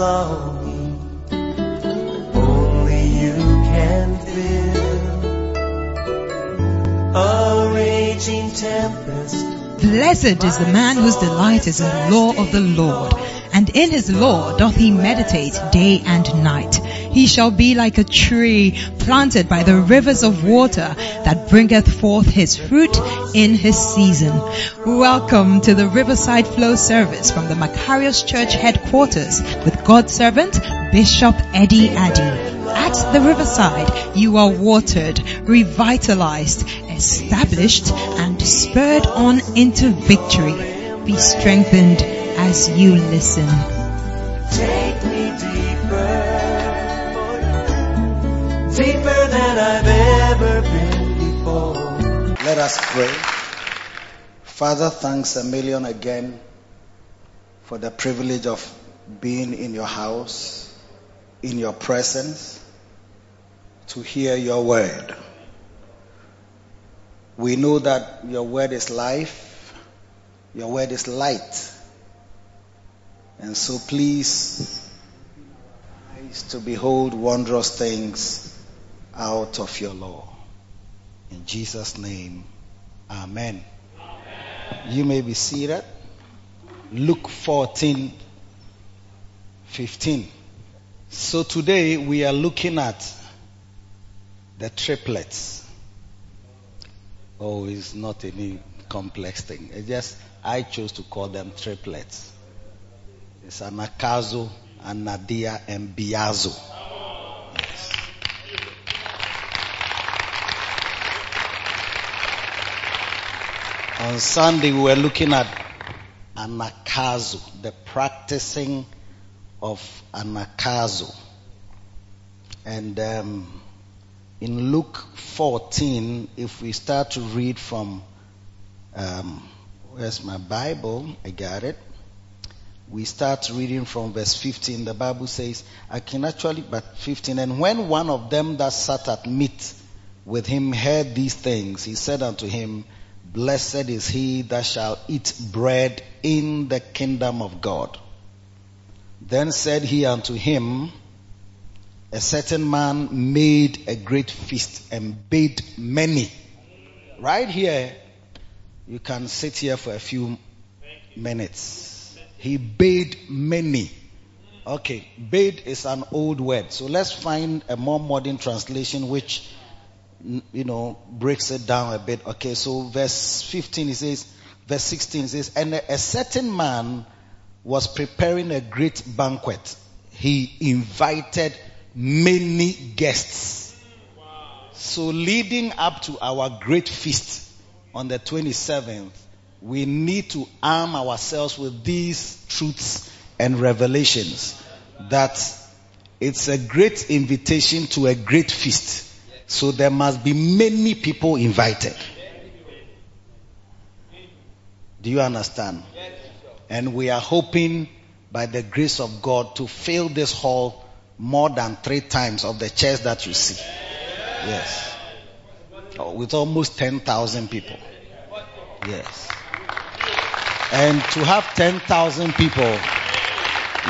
longing only you can fill. A raging tempest. Blessed is the man whose delight is in the law of the Lord, and in his law doth he meditate day and night. He shall be like a tree planted by the rivers of water that bringeth forth his fruit in his season. Welcome to the Riverside Flow service from the Macarius Church headquarters with God's servant Bishop Eddie Addy. At the Riverside, you are watered, revitalized, established, and spurred on into victory. Be strengthened as you listen. Take me deeper, deeper than I've been. Let us pray. Father, thanks a million again for the privilege of being in your house, in your presence, to hear your word. We know that your word is life, your word is light. And so please, eyes to behold wondrous things out of your law. In Jesus' name, Amen. You may be seated. Luke 14, 15. So today we are looking at the triplets. Oh, it's not any complex thing. It's just I chose to call them triplets. It's Anakazo, Anadia, and Biazo. Yes. On Sunday, we were looking at anakazu, the practicing of anakazu. And um, in Luke 14, if we start to read from, um, where's my Bible? I got it. We start reading from verse 15. The Bible says, I can actually, but 15. And when one of them that sat at meat with him heard these things, he said unto him, Blessed is he that shall eat bread in the kingdom of God. Then said he unto him, A certain man made a great feast and bade many. Right here, you can sit here for a few minutes. He bade many. Okay, bade is an old word. So let's find a more modern translation which you know, breaks it down a bit. Okay, so verse 15 he says, verse 16 says, and a, a certain man was preparing a great banquet. He invited many guests. So leading up to our great feast on the 27th, we need to arm ourselves with these truths and revelations that it's a great invitation to a great feast. So there must be many people invited. Do you understand? And we are hoping by the grace of God to fill this hall more than three times of the chairs that you see. Yes. Oh, with almost 10,000 people. Yes. And to have 10,000 people,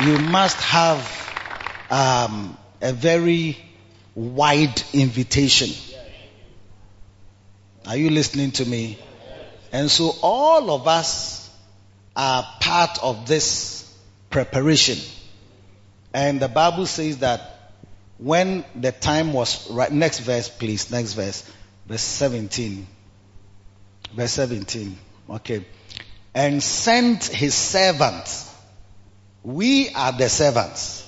you must have um, a very wide invitation. Are you listening to me? And so all of us are part of this preparation. And the Bible says that when the time was right, next verse please, next verse, verse 17. Verse 17. Okay. And sent his servants. We are the servants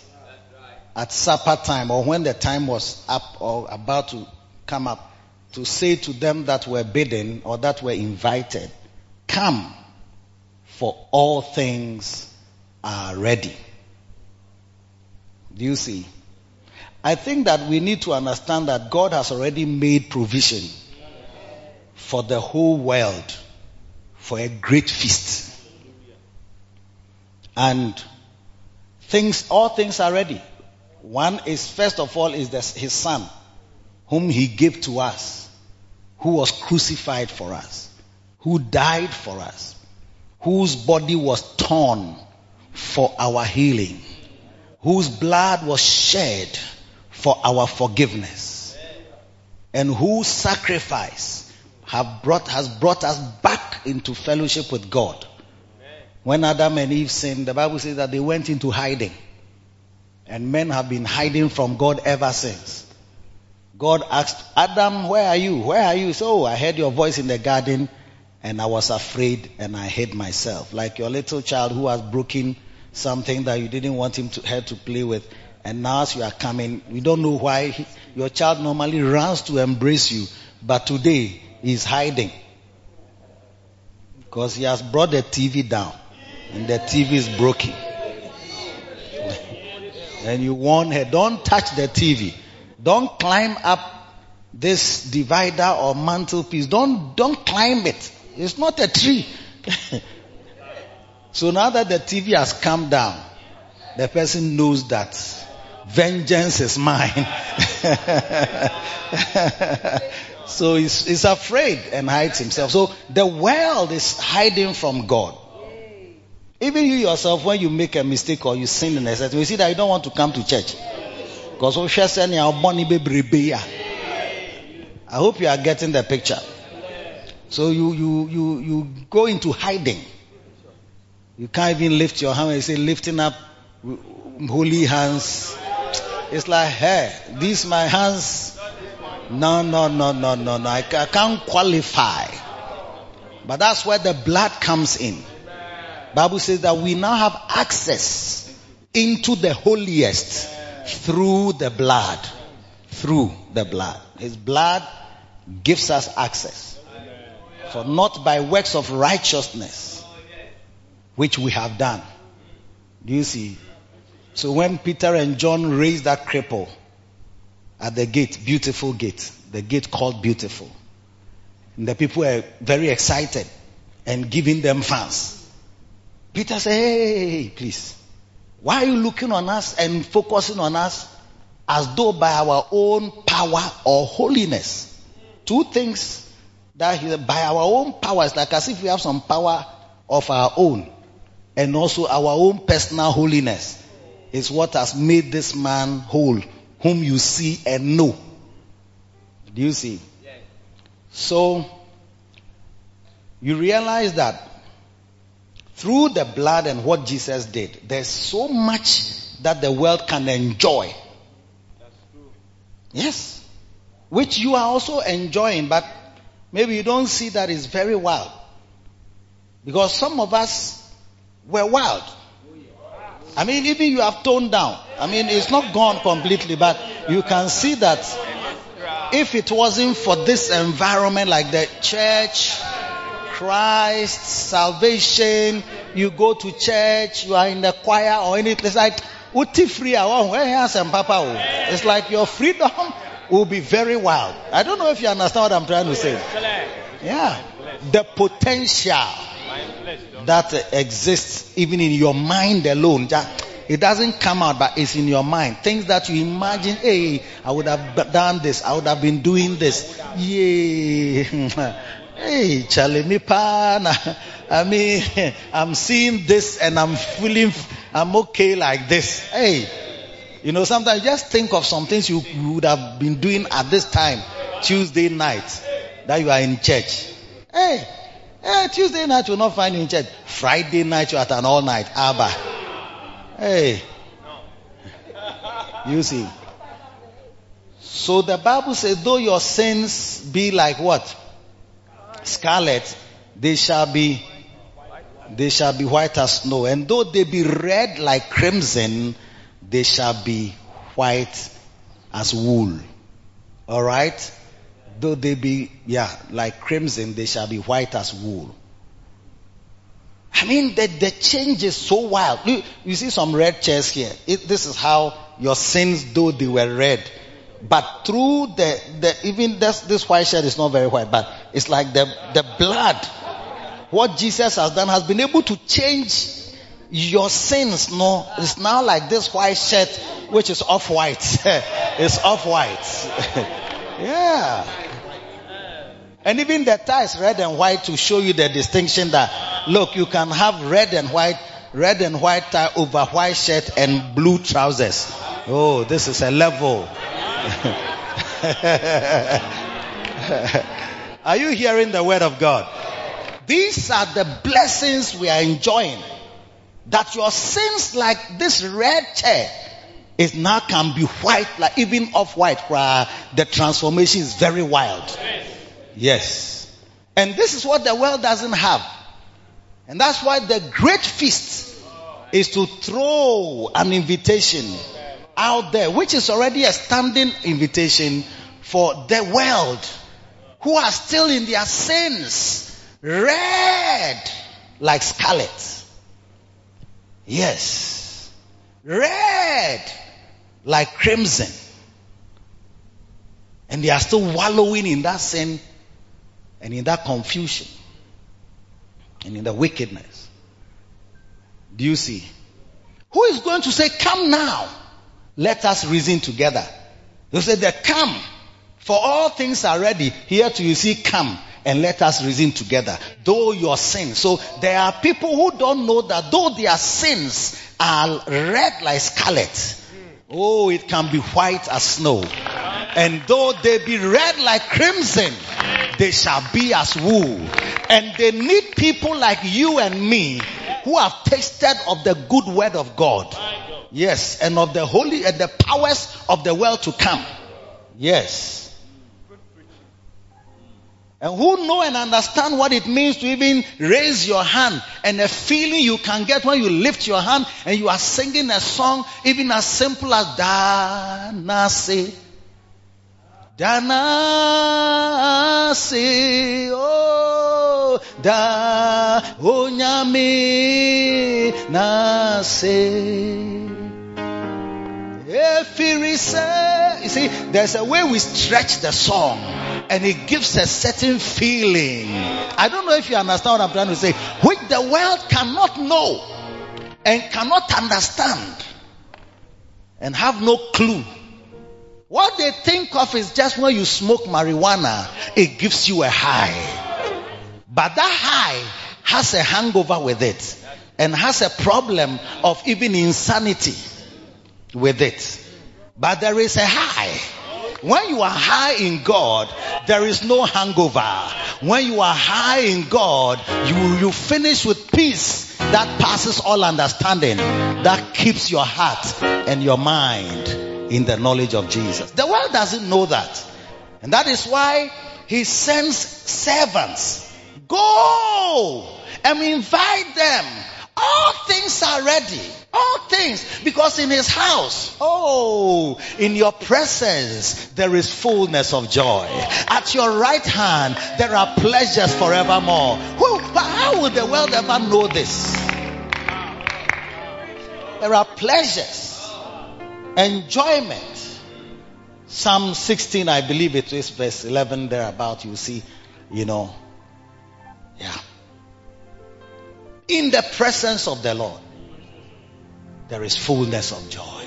at supper time or when the time was up or about to come up to say to them that were bidden or that were invited, come for all things are ready. Do you see? I think that we need to understand that God has already made provision for the whole world for a great feast. And things, all things are ready. One is, first of all, is this, his son, whom he gave to us, who was crucified for us, who died for us, whose body was torn for our healing, whose blood was shed for our forgiveness, and whose sacrifice have brought, has brought us back into fellowship with God. When Adam and Eve sinned, the Bible says that they went into hiding. And men have been hiding from God ever since. God asked, Adam, where are you? Where are you? So, I heard your voice in the garden and I was afraid and I hid myself. Like your little child who has broken something that you didn't want him to, her to play with. And now as you are coming, we don't know why he, your child normally runs to embrace you, but today he's hiding. Because he has brought the TV down and the TV is broken. And you warn her, don't touch the TV. Don't climb up this divider or mantelpiece. Don't, don't climb it. It's not a tree. so now that the TV has come down, the person knows that vengeance is mine. so he's, he's afraid and hides himself. So the world is hiding from God. Even you yourself, when you make a mistake or you sin in a certain you see that you don't want to come to church. Because I hope you are getting the picture. So you, you, you, you go into hiding. You can't even lift your hand and say, lifting up holy hands. It's like, hey, these my hands. No, no, no, no, no, no. I can't qualify. But that's where the blood comes in. Bible says that we now have access into the holiest through the blood. Through the blood. His blood gives us access. For not by works of righteousness which we have done. Do you see? So when Peter and John raised that cripple at the gate, beautiful gate, the gate called beautiful, and the people were very excited and giving them fans. Peter said, Hey, please. Why are you looking on us and focusing on us as though by our own power or holiness? Two things that by our own power, it's like as if we have some power of our own and also our own personal holiness is what has made this man whole, whom you see and know. Do you see? So, you realize that through the blood and what Jesus did, there's so much that the world can enjoy. Yes. Which you are also enjoying, but maybe you don't see that it's very wild. Because some of us were wild. I mean, even you have toned down. I mean, it's not gone completely, but you can see that if it wasn't for this environment like the church, Christ, salvation, you go to church, you are in the choir or anything. It's like, uti free and papa. Oh. It's like your freedom will be very wild. I don't know if you understand what I'm trying to say. Yeah. The potential that exists even in your mind alone. It doesn't come out, but it's in your mind. Things that you imagine, hey, I would have done this, I would have been doing this. Yay. Hey, Charlie Mipana. I mean, I'm seeing this and I'm feeling, I'm okay like this. Hey, you know, sometimes just think of some things you, would have been doing at this time, Tuesday night, that you are in church. Hey, hey, Tuesday night you'll not find you in church. Friday night you're at an all night. Abba. Hey. You see. So the Bible says, though your sins be like what? Scarlet, they shall be they shall be white as snow. And though they be red like crimson, they shall be white as wool. Alright? Though they be, yeah, like crimson, they shall be white as wool. I mean, the, the change is so wild. You, you see some red chairs here. It, this is how your sins, though they were red, but through the, the even this, this white shirt is not very white, but it's like the, the blood. What Jesus has done has been able to change your sins. No, it's now like this white shirt, which is off white. it's off white. yeah. And even the tie is red and white to show you the distinction that, look, you can have red and white red and white tie over white shirt and blue trousers. Oh, this is a level. are you hearing the word of God? These are the blessings we are enjoying. That your sins like this red chair is now can be white, like even off white, where the transformation is very wild. Yes. And this is what the world doesn't have. And that's why the great feast is to throw an invitation out there, which is already a standing invitation for the world who are still in their sins, red like scarlet. Yes. Red like crimson. And they are still wallowing in that sin and in that confusion and in the wickedness. Do you see? Who is going to say, Come now, let us reason together? You say, that come, for all things are ready. Here to you see, come and let us reason together. Though your sins. So there are people who don't know that though their sins are red like scarlet, oh, it can be white as snow. And though they be red like crimson, they shall be as wool. And they need people like you and me who have tasted of the good word of God. Yes, and of the holy and the powers of the world to come. Yes. And who know and understand what it means to even raise your hand and the feeling you can get when you lift your hand and you are singing a song even as simple as Danase. Danase. Oh, da onyame nase. You see, there's a way we stretch the song and it gives a certain feeling. I don't know if you understand what I'm trying to say, which the world cannot know and cannot understand and have no clue. What they think of is just when you smoke marijuana, it gives you a high. But that high has a hangover with it and has a problem of even insanity with it. But there is a high. When you are high in God, there is no hangover. When you are high in God, you, you finish with peace that passes all understanding, that keeps your heart and your mind in the knowledge of Jesus. The world doesn't know that. And that is why he sends servants. Go and invite them all things are ready. All things. Because in his house, oh, in your presence, there is fullness of joy. At your right hand, there are pleasures forevermore. Who, how would the world ever know this? There are pleasures, enjoyment. Psalm 16, I believe it is verse 11 thereabout, you see, you know. Yeah in the presence of the Lord, there is fullness of joy.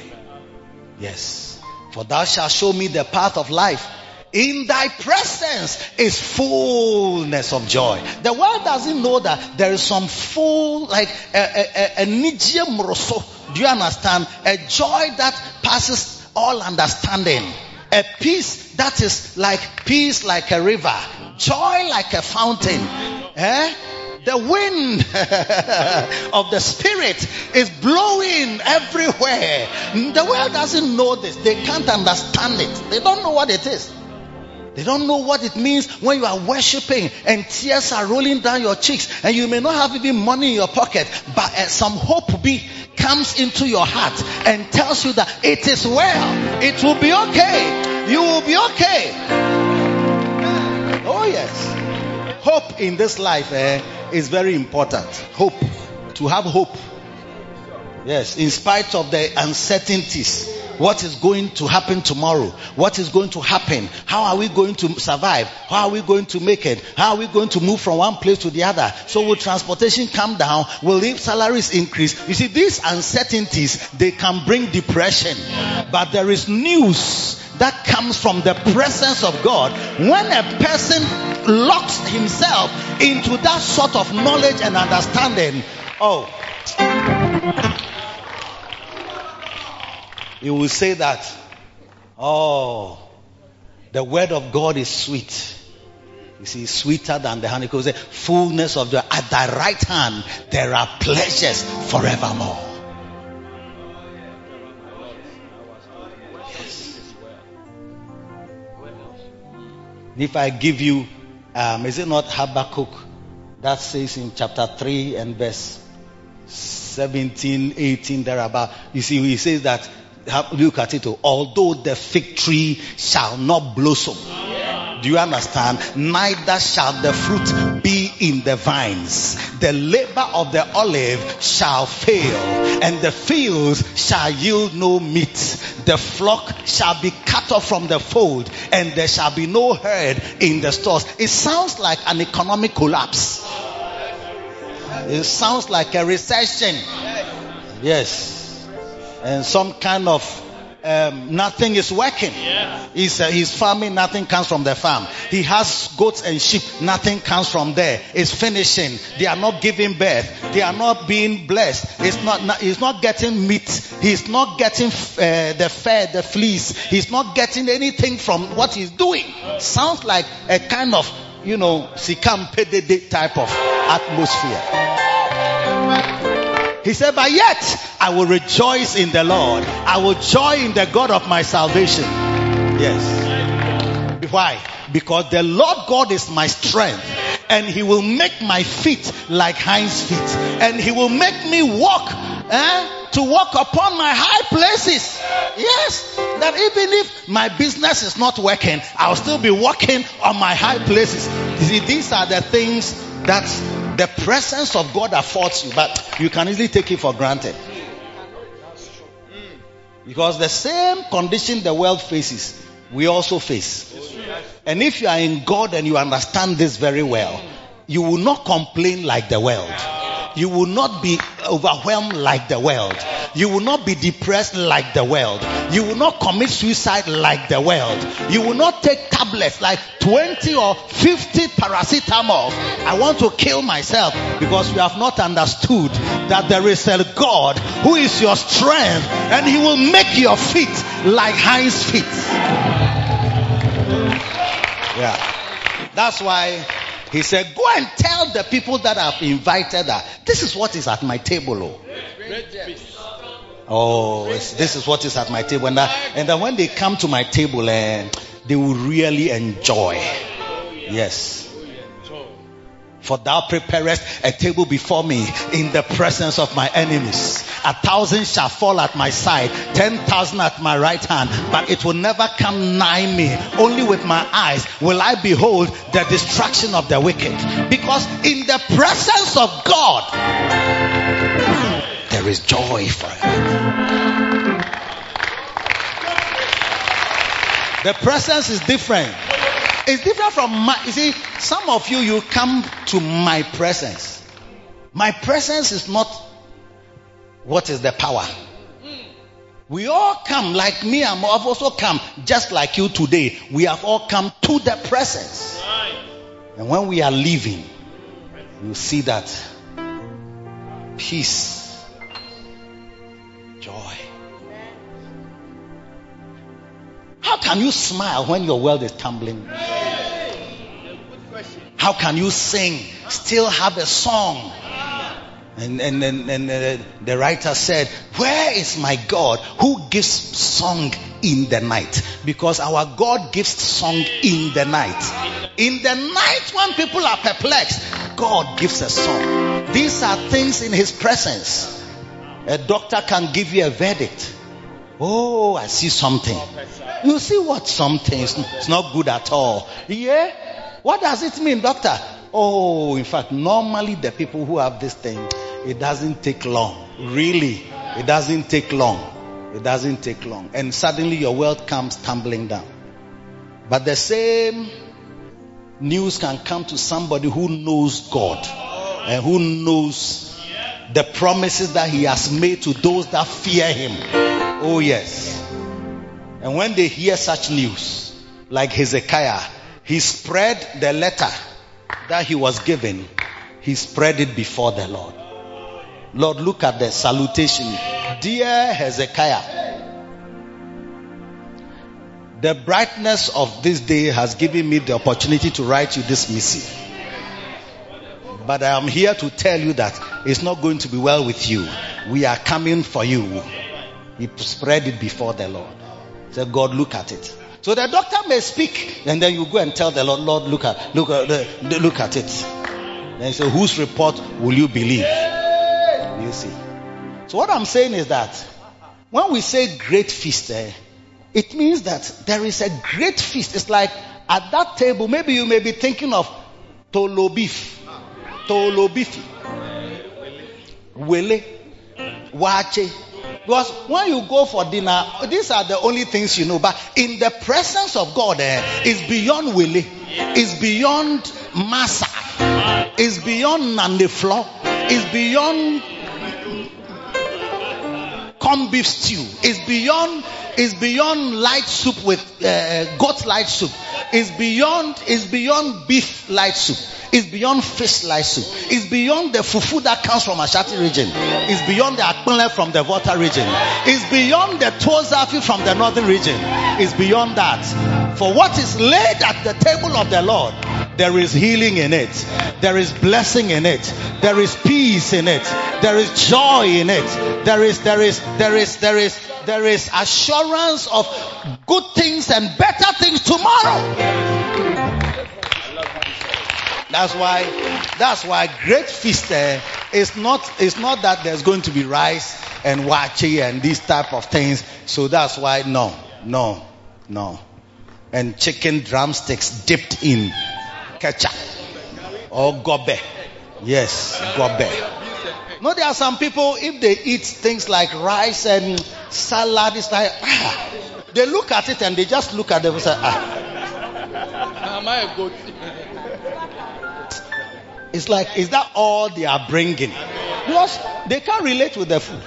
Yes. For thou shalt show me the path of life. In thy presence is fullness of joy. The world doesn't know that there is some full, like a, a, a, a Do you understand? A joy that passes all understanding. A peace that is like peace like a river. Joy like a fountain. Eh? The wind of the Spirit is blowing everywhere. The world doesn't know this. They can't understand it. They don't know what it is. They don't know what it means when you are worshiping and tears are rolling down your cheeks and you may not have even money in your pocket, but uh, some hope be comes into your heart and tells you that it is well. It will be okay. You will be okay. Oh yes. Hope in this life eh, is very important. Hope. To have hope. Yes, in spite of the uncertainties. What is going to happen tomorrow? What is going to happen? How are we going to survive? How are we going to make it? How are we going to move from one place to the other? So will transportation come down? Will salaries increase? You see, these uncertainties, they can bring depression. But there is news that comes from the presence of God. When a person locks himself into that sort of knowledge and understanding, oh, You will say that, oh, the word of God is sweet. You see, sweeter than the honey. Because fullness of joy. At thy right hand, there are pleasures forevermore. If I give you, um, is it not Habakkuk that says in chapter 3 and verse 17, 18, thereabout? You see, he says that, look at it, oh. although the fig tree shall not blossom. Do you understand? Neither shall the fruit be in the vines. The labor of the olive shall fail, and the fields shall yield no meat. The flock shall be cut off from the fold, and there shall be no herd in the stores. It sounds like an economic collapse. It sounds like a recession. Yes. And some kind of um, nothing is working. Yeah. He's, uh, he's farming, nothing comes from the farm. He has goats and sheep, nothing comes from there. It's finishing. They are not giving birth. They are not being blessed. It's not, not he's not getting meat. He's not getting uh, the fare, the fleece. He's not getting anything from what he's doing. Sounds like a kind of, you know, sikam type of atmosphere. He said, but yet I will rejoice in the Lord. I will joy in the God of my salvation. Yes. Why? Because the Lord God is my strength and he will make my feet like hinds feet and he will make me walk eh, to walk upon my high places. Yes. That even if my business is not working, I'll still be walking on my high places. You see, these are the things that the presence of God affords you, but you can easily take it for granted. Because the same condition the world faces, we also face. And if you are in God and you understand this very well, you will not complain like the world. You will not be overwhelmed like the world. You will not be depressed like the world. You will not commit suicide like the world. You will not take tablets like 20 or 50 paracetamol. I want to kill myself because you have not understood that there is a God who is your strength and he will make your feet like hinds feet. Yeah. That's why he said, Go and tell the people that I've invited that this is what is at my table. Oh, oh this is what is at my table. And, that, and then when they come to my table, eh, they will really enjoy. Yes. For thou preparest a table before me in the presence of my enemies. A thousand shall fall at my side, ten thousand at my right hand, but it will never come nigh me. Only with my eyes will I behold the destruction of the wicked. Because in the presence of God, there is joy forever. The presence is different. It's different from my, you see, some of you, you come to my presence. My presence is not what is the power. We all come, like me, I've also come, just like you today. We have all come to the presence. And when we are leaving, you see that peace, joy. How can you smile when your world is tumbling? How can you sing, still have a song? And, and, and, and uh, the writer said, Where is my God who gives song in the night? Because our God gives song in the night. In the night when people are perplexed, God gives a song. These are things in His presence. A doctor can give you a verdict. Oh, I see something. You see what something is it's not good at all. Yeah? What does it mean, doctor? Oh, in fact, normally the people who have this thing, it doesn't take long. Really, it doesn't take long. It doesn't take long. And suddenly your world comes tumbling down. But the same news can come to somebody who knows God and who knows the promises that He has made to those that fear Him. Oh, yes. And when they hear such news, like Hezekiah, he spread the letter that he was given, he spread it before the Lord. Lord, look at the salutation. Dear Hezekiah, the brightness of this day has given me the opportunity to write you this missive. But I am here to tell you that it's not going to be well with you. We are coming for you. He spread it before the Lord. Said, God, look at it. So the doctor may speak, and then you go and tell the Lord, Lord, look at, look at, the, look at it. Then say, whose report will you believe? You see. So what I'm saying is that when we say great feast, eh, it means that there is a great feast. It's like at that table, maybe you may be thinking of tolo beef, tolo beef, wele, waakye. Because when you go for dinner, these are the only things you know. But in the presence of God, eh, it's beyond wele, it's beyond masa, it's beyond nandeflo, it's beyond corn beef stew. It's beyond is beyond light soup with uh, goat light soup. It's beyond is beyond beef light soup. It's beyond fish soup. It's beyond the fufu that comes from Ashanti region. It's beyond the akpele from the Volta region. It's beyond the tozafi from the northern region. It's beyond that. For what is laid at the table of the Lord, there is healing in it. There is blessing in it. There is peace in it. There is joy in it. There is, there is, there is, there is, there is assurance of good things and better things tomorrow. That's why, that's why great feast uh, is not, is not that there's going to be rice and waakye and these type of things. So that's why, no, no, no. And chicken drumsticks dipped in ketchup or gobe. Yes, gobe. No, there are some people, if they eat things like rice and salad, it's like, ah. They look at it and they just look at them and say, ah. Am I a goat? It's like, is that all they are bringing? Because they can't relate with the food.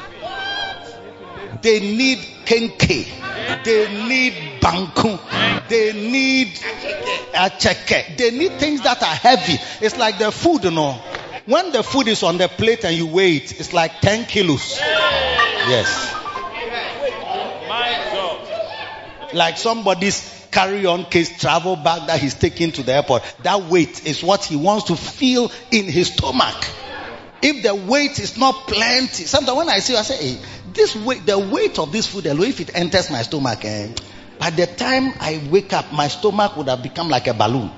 They need kenkey. They need banku. They need acheke. They need things that are heavy. It's like the food, you know. When the food is on the plate and you weigh it, it's like 10 kilos. Yes. Like somebody's carry-on case travel bag that he's taking to the airport. That weight is what he wants to feel in his stomach. If the weight is not plenty, sometimes when I see, I say, hey, this weight, the weight of this food if it enters my stomach, eh, by the time I wake up, my stomach would have become like a balloon.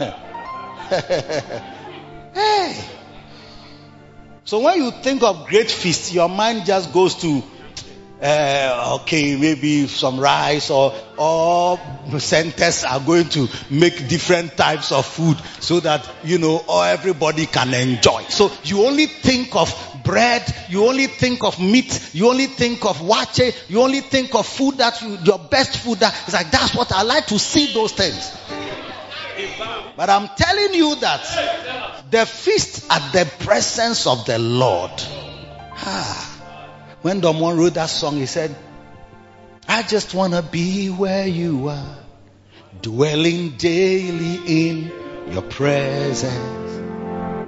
hey. So when you think of great feast, your mind just goes to uh, okay, maybe some rice or all centers are going to make different types of food so that, you know, all everybody can enjoy. So you only think of bread, you only think of meat, you only think of waakye, you only think of food that you, your best food that, it's like, that's what I like to see those things. But I'm telling you that the feast at the presence of the Lord. Ah, when Juan wrote that song, he said, I just want to be where you are, dwelling daily in your presence.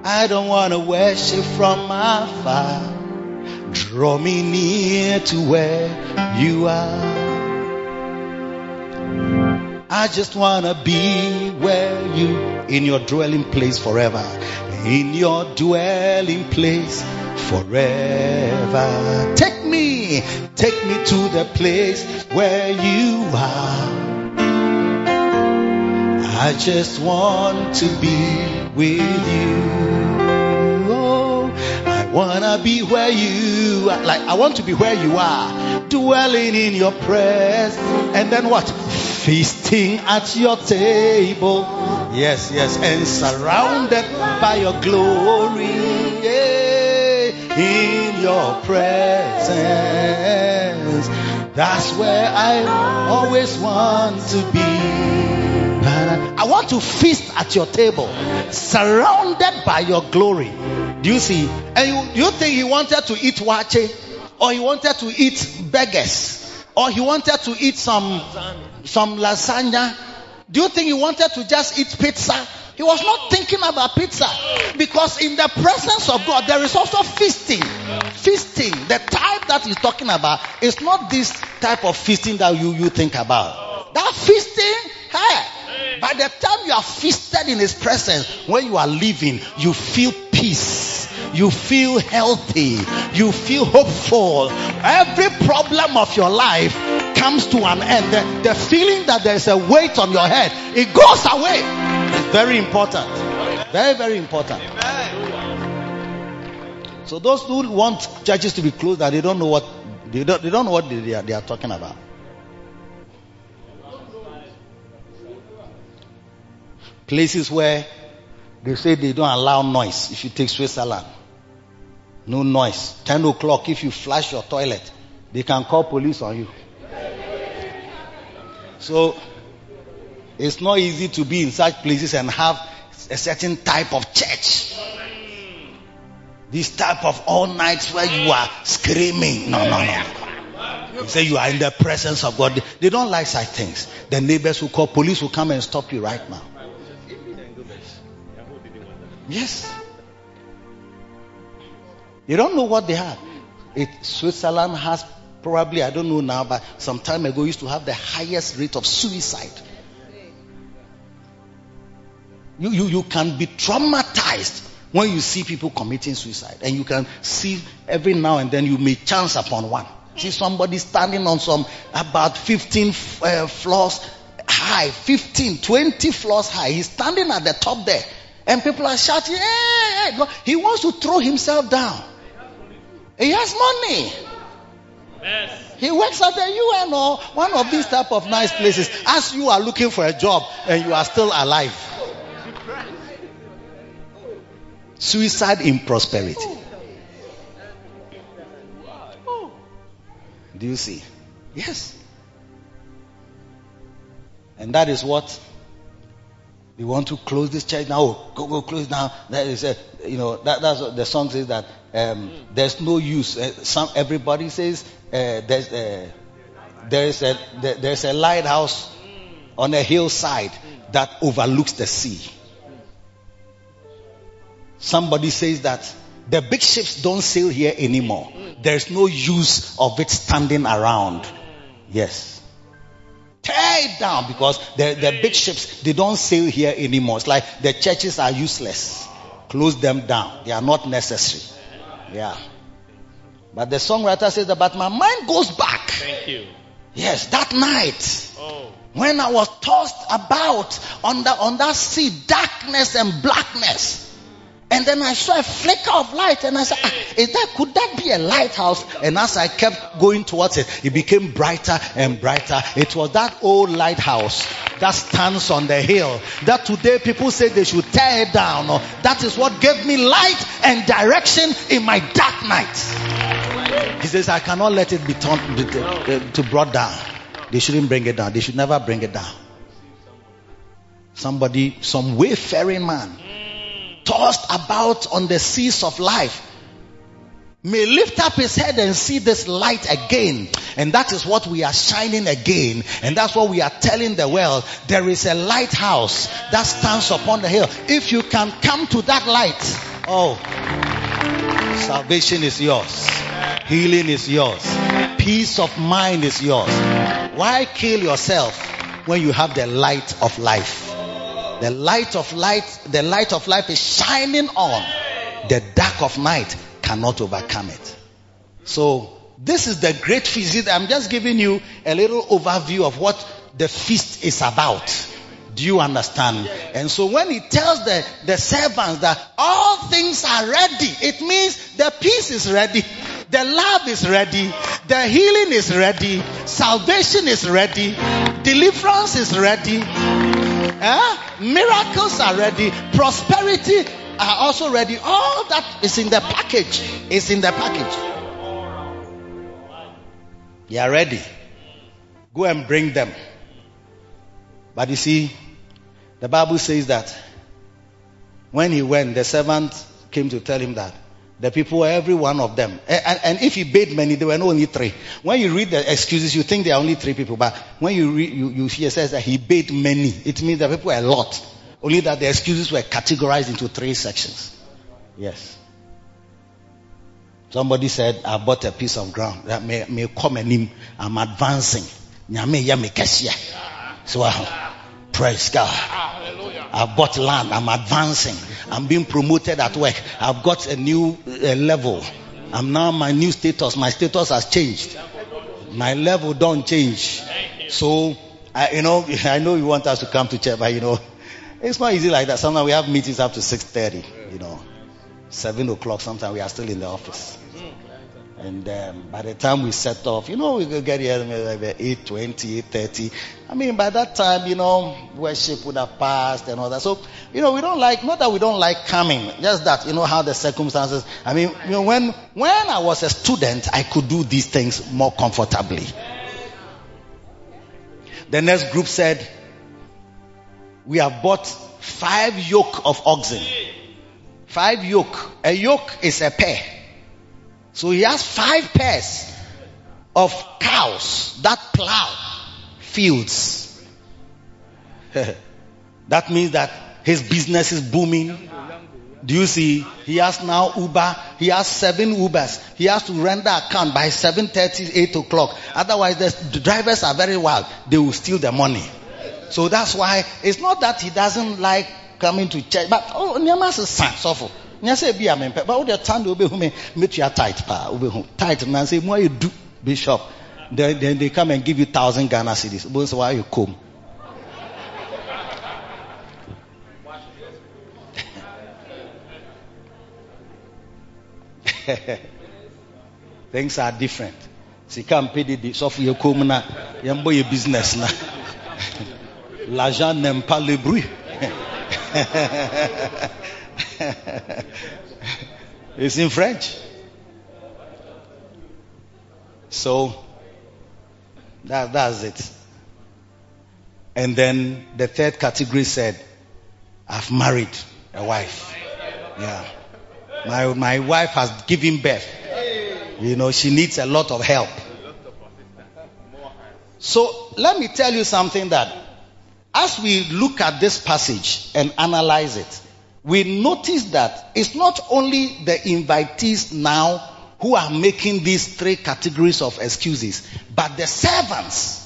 I don't want to worship from afar. Draw me near to where you are. I just want to be where you, in your dwelling place forever. In your dwelling place forever. Take me, take me to the place where you are. I just want to be with you. Oh, I wanna be where you are. Like, I want to be where you are. Dwelling in your presence. And then what? Feasting at your table. Yes, yes. And surrounded by your glory. Yeah. In your presence. That's where I always want to be. I want to feast at your table, surrounded by your glory. Do you see? And you, you think he wanted to eat waakye, or he wanted to eat beggars, or he wanted to eat some some lasagna? Do you think he wanted to just eat pizza? He was not thinking about pizza. Because in the presence of God, there is also feasting. Feasting. The type that he's talking about is not this type of feasting that you, you think about. That feasting, hey, by the time you are feasted in his presence, when you are living, you feel peace. You feel healthy. You feel hopeful. Every problem of your life comes to an end. The, the feeling that there's a weight on your head, it goes away. It's very important. Very, very important. So those who want churches to be closed, that they don't know what they don't, they don't know what they are, they are talking about. Places where they say they don't allow noise. If you take Switzerland, no noise. 10 o'clock, if you flush your toilet, they can call police on you. So, it's not easy to be in such places and have a certain type of church. This type of all nights where you are screaming. No, no, no. You say you are in the presence of God. They don't like such things. The neighbors will call, police will come and stop you right now. Yes. You don't know what they have. It, Switzerland has probably, I don't know now, but some time ago used to have the highest rate of suicide. You, you, you can be traumatized when you see people committing suicide. And you can see every now and then you may chance upon one. See somebody standing on some about 15 uh, floors high, 15, 20 floors high. He's standing at the top there. And people are shouting, hey, hey, he wants to throw himself down. He has money. Yes. He works at the UN or oh, one of these type of nice places. As you are looking for a job and you are still alive. Suicide in prosperity. Do you see? Yes. And that is what we want to close this church now. Oh, go, go, close now. That is, a, you know, that, that's what the song says that um, there's no use. Uh, some everybody says uh, there's a, there's a there's a lighthouse on a hillside that overlooks the sea. Somebody says that the big ships don't sail here anymore. There's no use of it standing around. Yes. Tear it down because the, the big ships, they don't sail here anymore. It's like the churches are useless. Close them down. They are not necessary. Yeah. But the songwriter says that, but my mind goes back. Thank you. Yes, that night. Oh. When I was tossed about on, the, on that sea, darkness and blackness. And then I saw a flicker of light and I said, ah, is that, could that be a lighthouse? And as I kept going towards it, it became brighter and brighter. It was that old lighthouse that stands on the hill that today people say they should tear it down. That is what gave me light and direction in my dark night. He says, I cannot let it be turned to, to brought down. They shouldn't bring it down. They should never bring it down. Somebody, some wayfaring man tossed about on the seas of life may lift up his head and see this light again. And that is what we are shining again. And that's what we are telling the world. There is a lighthouse that stands upon the hill. If you can come to that light, oh, salvation is yours. Healing is yours. Peace of mind is yours. Why kill yourself when you have the light of life? The light of light, the light of life is shining on. The dark of night cannot overcome it. So this is the great feast. I'm just giving you a little overview of what the feast is about. Do you understand? And so when he tells the, the servants that all things are ready, it means the peace is ready, the love is ready, the healing is ready, salvation is ready, deliverance is ready, Eh? Miracles are ready. Prosperity are also ready. All that is in the package. Is in the package. You are ready. Go and bring them. But you see, the Bible says that when he went, the servant came to tell him that The people, were every one of them. And, and if he bade many, there were only three. When you read the excuses, you think there are only three people. But when you read, you, you hear says that he bade many. It means the people were a lot. Only that the excuses were categorized into three sections. Yes. Somebody said, I bought a piece of ground that may, may come and him. I'm advancing. So, uh, praise God. I've bought land. I'm advancing. I'm being promoted at work. I've got a new uh, level. I'm now my new status. My status has changed. My level don't change. So, I, you know, I know you want us to come to church, but you know, it's not easy like that. Sometimes we have meetings up to 6.30, you know. 7 o'clock, sometimes we are still in the office. And um, by the time we set off, you know, we could get here at 8.20, 8.30. I mean, by that time, you know, worship would have passed and all that. So, you know, we don't like, not that we don't like coming, just that, you know, how the circumstances. I mean, you know, when, when I was a student, I could do these things more comfortably. The next group said, we have bought five yoke of oxen. Five yoke. A yoke is a pair. So he has five pairs of cows that plow fields. that means that his business is booming. Do you see? He has now Uber. He has seven Ubers. He has to render account by 7.30, 8 o'clock. Otherwise, the drivers are very wild. They will steal the money. So that's why it's not that he doesn't like coming to church, but oh, Nyamas is suffer nyɛ sɛ bi a mempɛ ba wode ta de wobɛhu me metua tight paa wobɛhu tight na sɛ mu ayɛ du bishop? Then, then they come and give you thousand Ghana cedis. Wobɛhu sɛ woayɛ kom things are different. Sika mpe dede sɔfo yɛ kom na yɛmbɔ yɛ business na. L'argent n'aime pas le bruit it's in French. So that, that's it. And then the third category said, I've married a wife. Yeah. My, my wife has given birth. You know, she needs a lot of help. So let me tell you something that as we look at this passage and analyze it, we notice that it's not only the invitees now who are making these three categories of excuses, but the servants.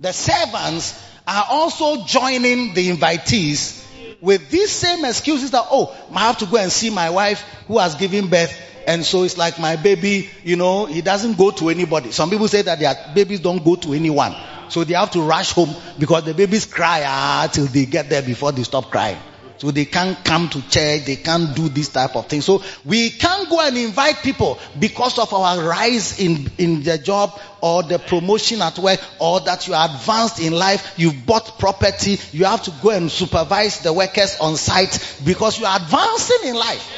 The servants are also joining the invitees with these same excuses that, oh, I have to go and see my wife who has given birth. And so it's like my baby, you know, he doesn't go to anybody. Some people say that their babies don't go to anyone. So they have to rush home because the babies cry ah, till they get there before they stop crying. So they can't come to church, they can't do this type of thing. So we can't go and invite people because of our rise in, in the job or the promotion at work or that you are advanced in life, you've bought property, you have to go and supervise the workers on site because you are advancing in life.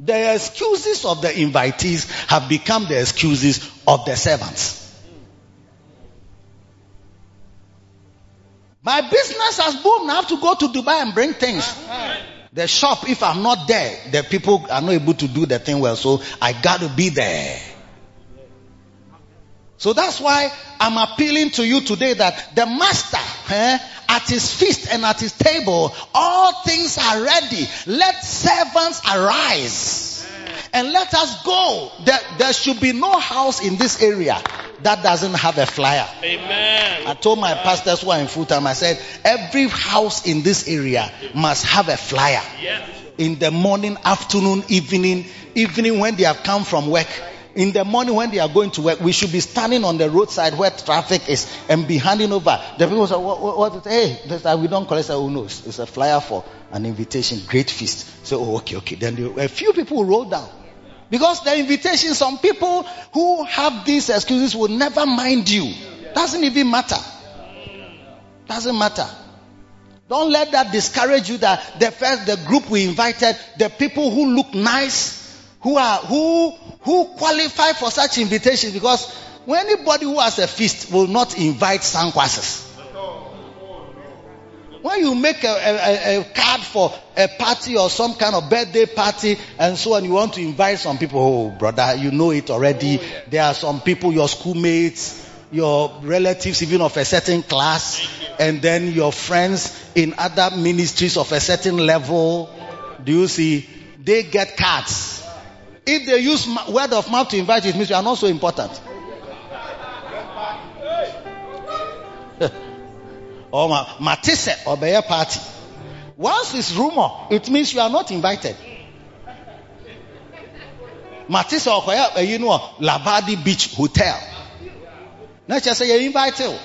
The excuses of the invitees have become the excuses of the servants. My business has boomed. I have to go to Dubai and bring things. The shop, if I'm not there, the people are not able to do the thing well. So I got to be there. So that's why I'm appealing to you today that the master, eh, at his feast and at his table, all things are ready. Let servants arise and let us go. There, there should be no house in this area that doesn't have a flyer. Amen. I told my pastors who are in full time, I said, every house in this area must have a flyer. Yes. In the morning, afternoon, evening, evening when they have come from work. In the morning when they are going to work, we should be standing on the roadside where traffic is and be handing over. The people say, what, what, what hey, this, uh, we don't collect, oh no, it's, it's a flyer for an invitation, great feast. So, oh, okay, okay. Then a few people roll down. Because the invitation, some people who have these excuses will never mind you. Doesn't even matter. Doesn't matter. Don't let that discourage you that the first, the group we invited, the people who look nice, who are, who, who qualify for such invitations because anybody who has a feast will not invite sandquasses. When you make a, a, a, card for a party or some kind of birthday party and so on, you want to invite some people. Oh, brother, you know it already. Oh, there are some people, your schoolmates, your relatives, even of a certain class, and then your friends in other ministries of a certain level. Do you see? They get cards. If they use word of mouth to invite you, it means you are not so important. Or Matisse or bear party. Once it's rumor, it means you are not invited. Matisse or you know Labadi Beach Hotel. Not just say you're invited.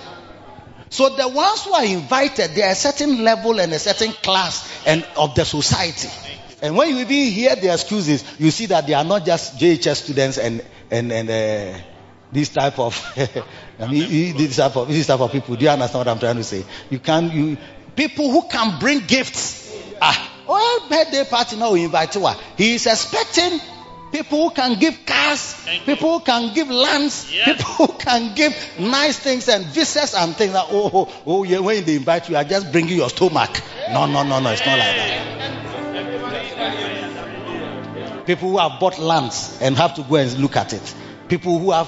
So the ones who are invited, they are a certain level and a certain class and of the society. And when you even hear the excuses, you see that they are not just JHS students and and and uh, this type of I mean this type of this type of people. Do you understand what I'm trying to say? You can you people who can bring gifts. Ah, well, birthday party now we invite you. He is expecting people who can give cars, people who can give lands, yeah. people who can give nice things and visas and things. That, oh, oh, oh, yeah, when they invite you, are just bringing your stomach. No, no, no, no, it's not like that. People who have bought lands and have to go and look at it. People who have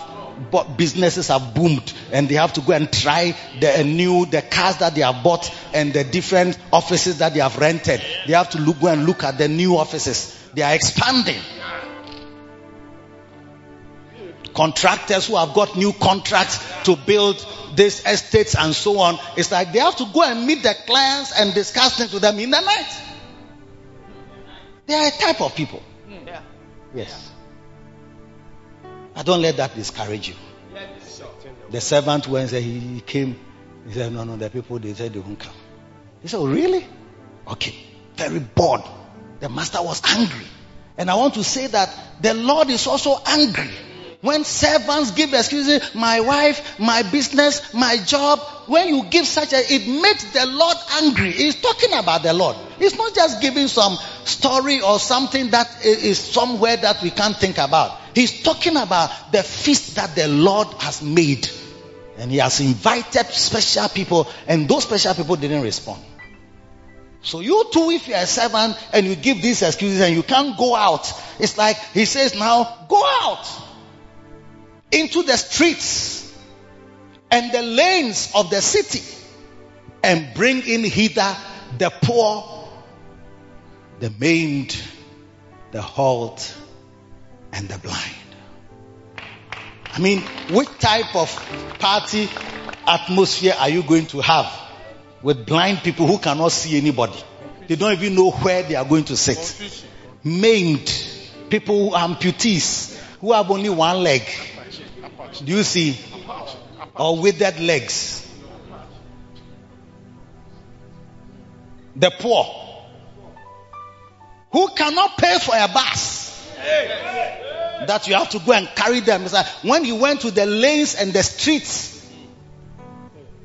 bought businesses have boomed and they have to go and try the uh, new the cars that they have bought and the different offices that they have rented. They have to look, go and look at the new offices. They are expanding contractors who have got new contracts to build these estates and so on. It's like they have to go and meet the clients and discuss things with them in the night. They are a type of people. Hmm. Yeah. Yes. I don't let that discourage you. The servant went when he came, he said, No, no, the people they said they won't come. He said, Oh, really? Okay. Very bored. The master was angry. And I want to say that the Lord is also angry when servants give excuses, my wife, my business, my job, when you give such a, it makes the Lord angry. He's talking about the Lord. He's not just giving some story or something that is somewhere that we can't think about. He's talking about the feast that the Lord has made. And he has invited special people and those special people didn't respond. So you too, if you're a servant and you give these excuses and you can't go out, it's like he says now, go out into the streets and the lanes of the city and bring in hither the poor, the maimed, the halt, and the blind. I mean, which type of party atmosphere are you going to have with blind people who cannot see anybody? They don't even know where they are going to sit. Maimed people who are amputees who have only one leg do you see? Or withered legs. The poor who cannot pay for a bus. That you have to go and carry them. When you went to the lanes and the streets,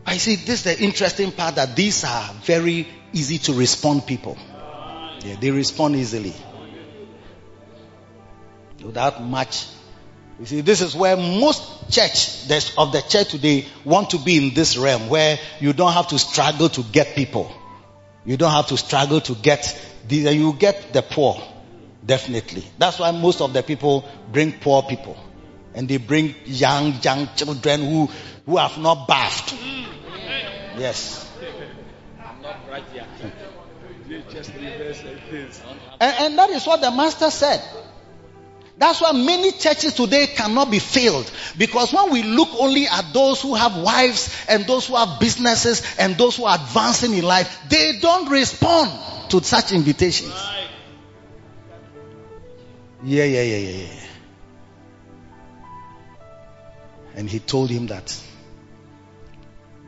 I see this is the interesting part that these are very easy to respond people. Yeah, they respond easily. Without much you see, this is where most church of the church today want to be in this realm where you don't have to struggle to get people. You don't have to struggle to get the, you get the poor. Definitely. That's why most of the people bring poor people. And they bring young, young children who, who have not bathed. Yes. And, and that is what the master said. That's why many churches today cannot be filled. Because when we look only at those who have wives and those who have businesses and those who are advancing in life, they don't respond to such invitations. Yeah, yeah, yeah, yeah, yeah. And he told him that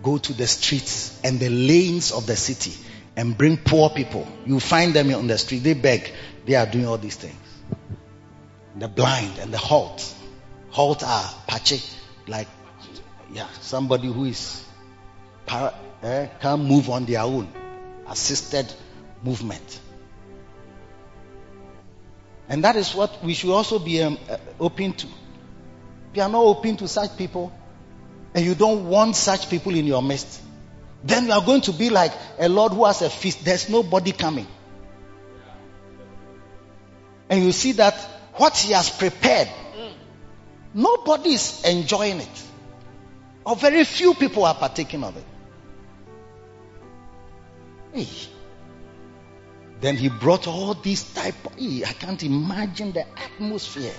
go to the streets and the lanes of the city and bring poor people. You find them on the street, they beg. They are doing all these things the blind and the halt. Halt are pache, like yeah, somebody who is para, eh, can't move on their own, assisted movement. And that is what we should also be um, uh, open to. You are not open to such people, and you don't want such people in your midst, Then you are going to be like a Lord who has a feast. There's nobody coming. And you see that what he has prepared, mm. nobody is enjoying it. Or very few people are partaking of it. Hey. Then he brought all these type of, hey, I can't imagine the atmosphere.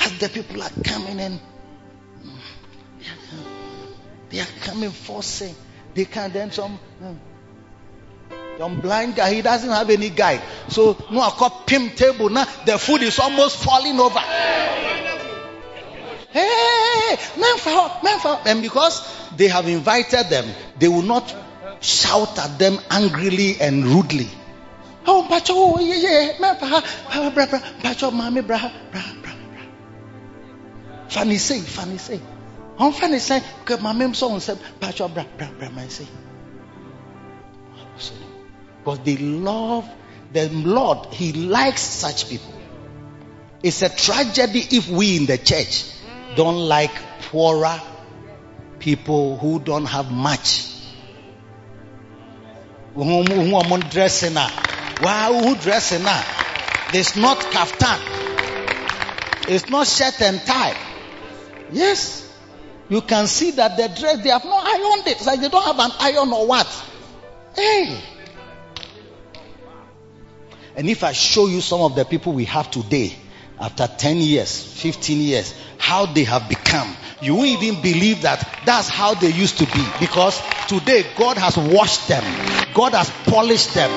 As the people are coming in, they are coming forcing. They can then some hmm, some blind guy, he doesn't have any guide. So no I call pim table. Now the food is almost falling over. Hey, man for man for and because they have invited them, they will not shout at them angrily and rudely. Oh, Pacho, oh, yeah, yeah, man for ah, ah, bra, bra, Pacho, mommy, bra, bra, bra, bra. Funny say, funny say. I'm funny say, because my mom so said, Pacho, bra, bra, bra, man say. Because they love the Lord, He likes such people. It's a tragedy if we in the church don't like poorer people who don't have much. Who dressing now? Wow, who dressing now? It's not kaftan. It's not shirt and tie. Yes. You can see that the dress, they have not ironed it. It's like they don't have an iron or what. Hey. And if I show you some of the people we have today, after 10 years, 15 years, how they have become, you won't even believe that that's how they used to be. Because today God has washed them. God has polished them.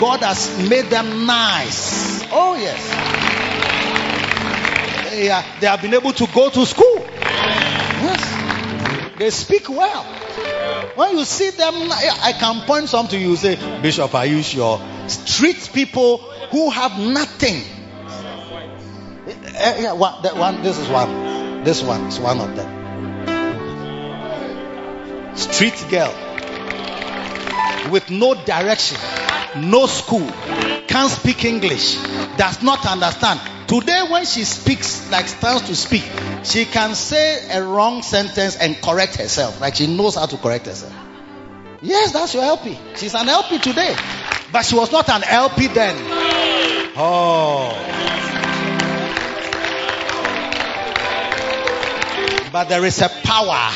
God has made them nice. Oh yes. They, are, they have been able to go to school. Yes. They speak well. When you see them, I can point some to you. Say, Bishop, are you sure? Street people who have nothing. Eh, yeah, that one, this is one. This one is one of them. Street girl with no direction, no school, can't speak English, does not understand. Today, when she speaks, like stands to speak, she can say a wrong sentence and correct herself. Like she knows how to correct herself. Yes, that's your LP. She's an LP today. But she was not an LP then. Oh. But there is a power.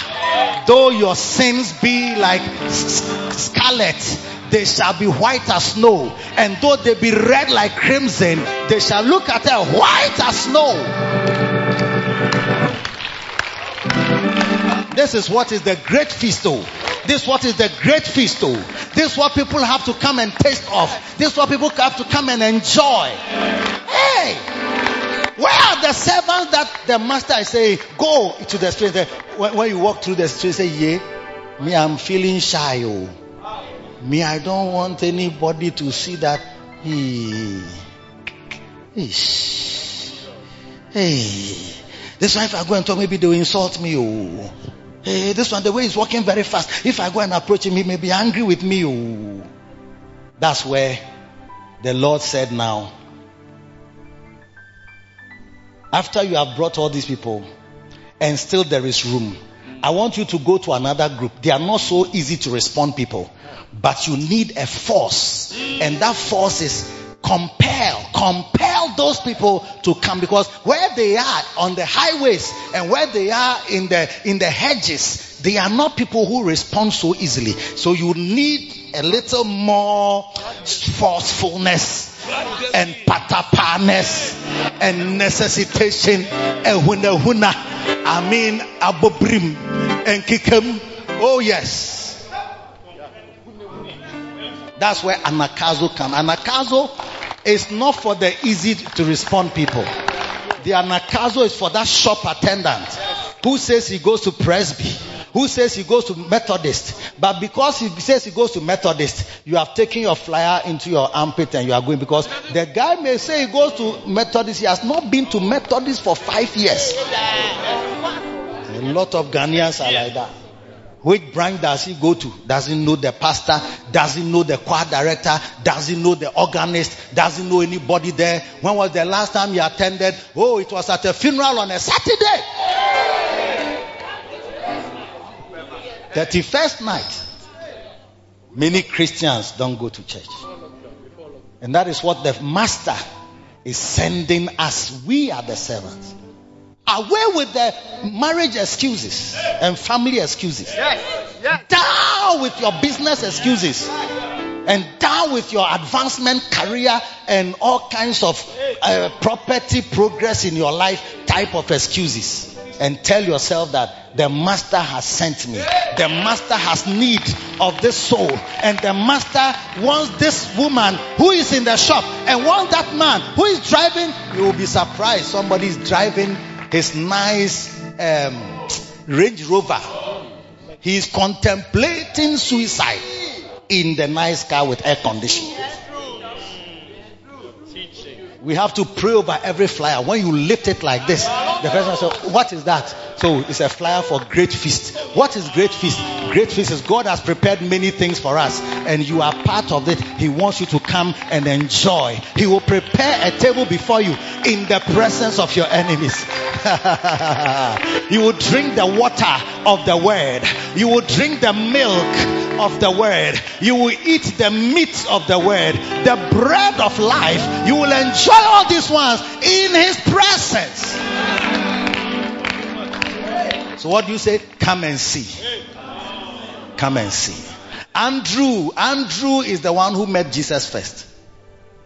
Though your sins be like scarlet, they shall be white as snow. And though they be red like crimson, they shall look at her white as snow. This is what is the great feast, though. This what is the great feast, though. This what people have to come and taste of. This what people have to come and enjoy. Hey, where are the servants that the master is saying, go to the street? When, you walk through the street, say, yeah, me, I'm feeling shy. Oh. Me, I don't want anybody to see that. Hey, hey. This one, if I go and talk, maybe they will insult me. Oh. Hey, this one, the way he's walking very fast. If I go and approach him, he may be angry with me. Oh. That's where the Lord said now, after you have brought all these people and still there is room, I want you to go to another group. They are not so easy to respond people, but you need a force and that force is compel, compel those people to come because where they are on the highways and where they are in the, in the hedges, they are not people who respond so easily. So you need a little more forcefulness and patapaness and necessitation and huna huna. I mean abobrim and kikem. Oh yes. That's where anakazo comes. Anakazo is not for the easy to respond people. The anakazo is for that shop attendant who says he goes to Presby, who says he goes to Methodist. But because he says he goes to Methodist, you have taken your flyer into your armpit and you are going because the guy may say he goes to Methodist. He has not been to Methodist for five years. A lot of Ghanaians are like that. Which branch does he go to? Doesn't know the pastor, doesn't know the choir director, doesn't know the organist, doesn't know anybody there. When was the last time he attended? Oh, it was at a funeral on a Saturday. 31st night. Many Christians don't go to church. And that is what the master is sending us. We are the servants. Away with the marriage excuses and family excuses. Down with your business excuses. And down with your advancement career and all kinds of uh, property progress in your life type of excuses. And tell yourself that the master has sent me. The master has need of this soul. And the master wants this woman who is in the shop and wants that man who is driving. You will be surprised. Somebody is driving his nice um, Range Rover. He is contemplating suicide in the nice car with air conditioning. We have to pray over every flyer. When you lift it like this, the person says, What is that? So it's a flyer for great feast. What is great feast? Great feast is God has prepared many things for us, and you are part of it. He wants you to come and enjoy. He will prepare a table before you in the presence of your enemies. you will drink the water of the word, you will drink the milk of the word. You will eat the meat of the word, the bread of life. You will enjoy all these ones in his presence. So what do you say? Come and see. Come and see. Andrew, Andrew is the one who met Jesus first.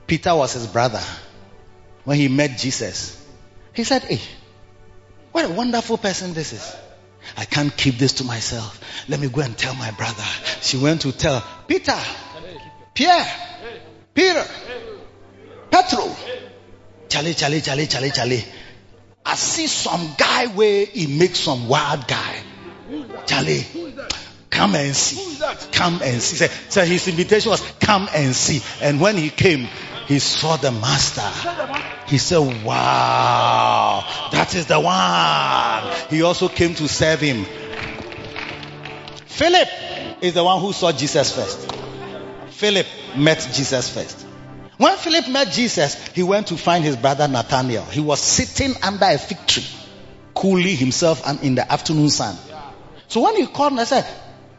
Peter was his brother. When he met Jesus, he said, Hey, what a wonderful person this is. I can't keep this to myself. Let me go and tell my brother. She went to tell Peter, Pierre, Peter, Petro. Charlie, Charlie, Charlie, Charlie, Charlie. I see some guy where he makes some wild guy. Charlie, come and see. Come and see. So his invitation was come and see. And when he came, he saw the master. He said, Wow, that is the one. He also came to serve him. Philip is the one who saw Jesus first. Philip met Jesus first. When Philip met Jesus, he went to find his brother Nathaniel. He was sitting under a fig tree, cooling himself and in the afternoon sun. So when he called, I said,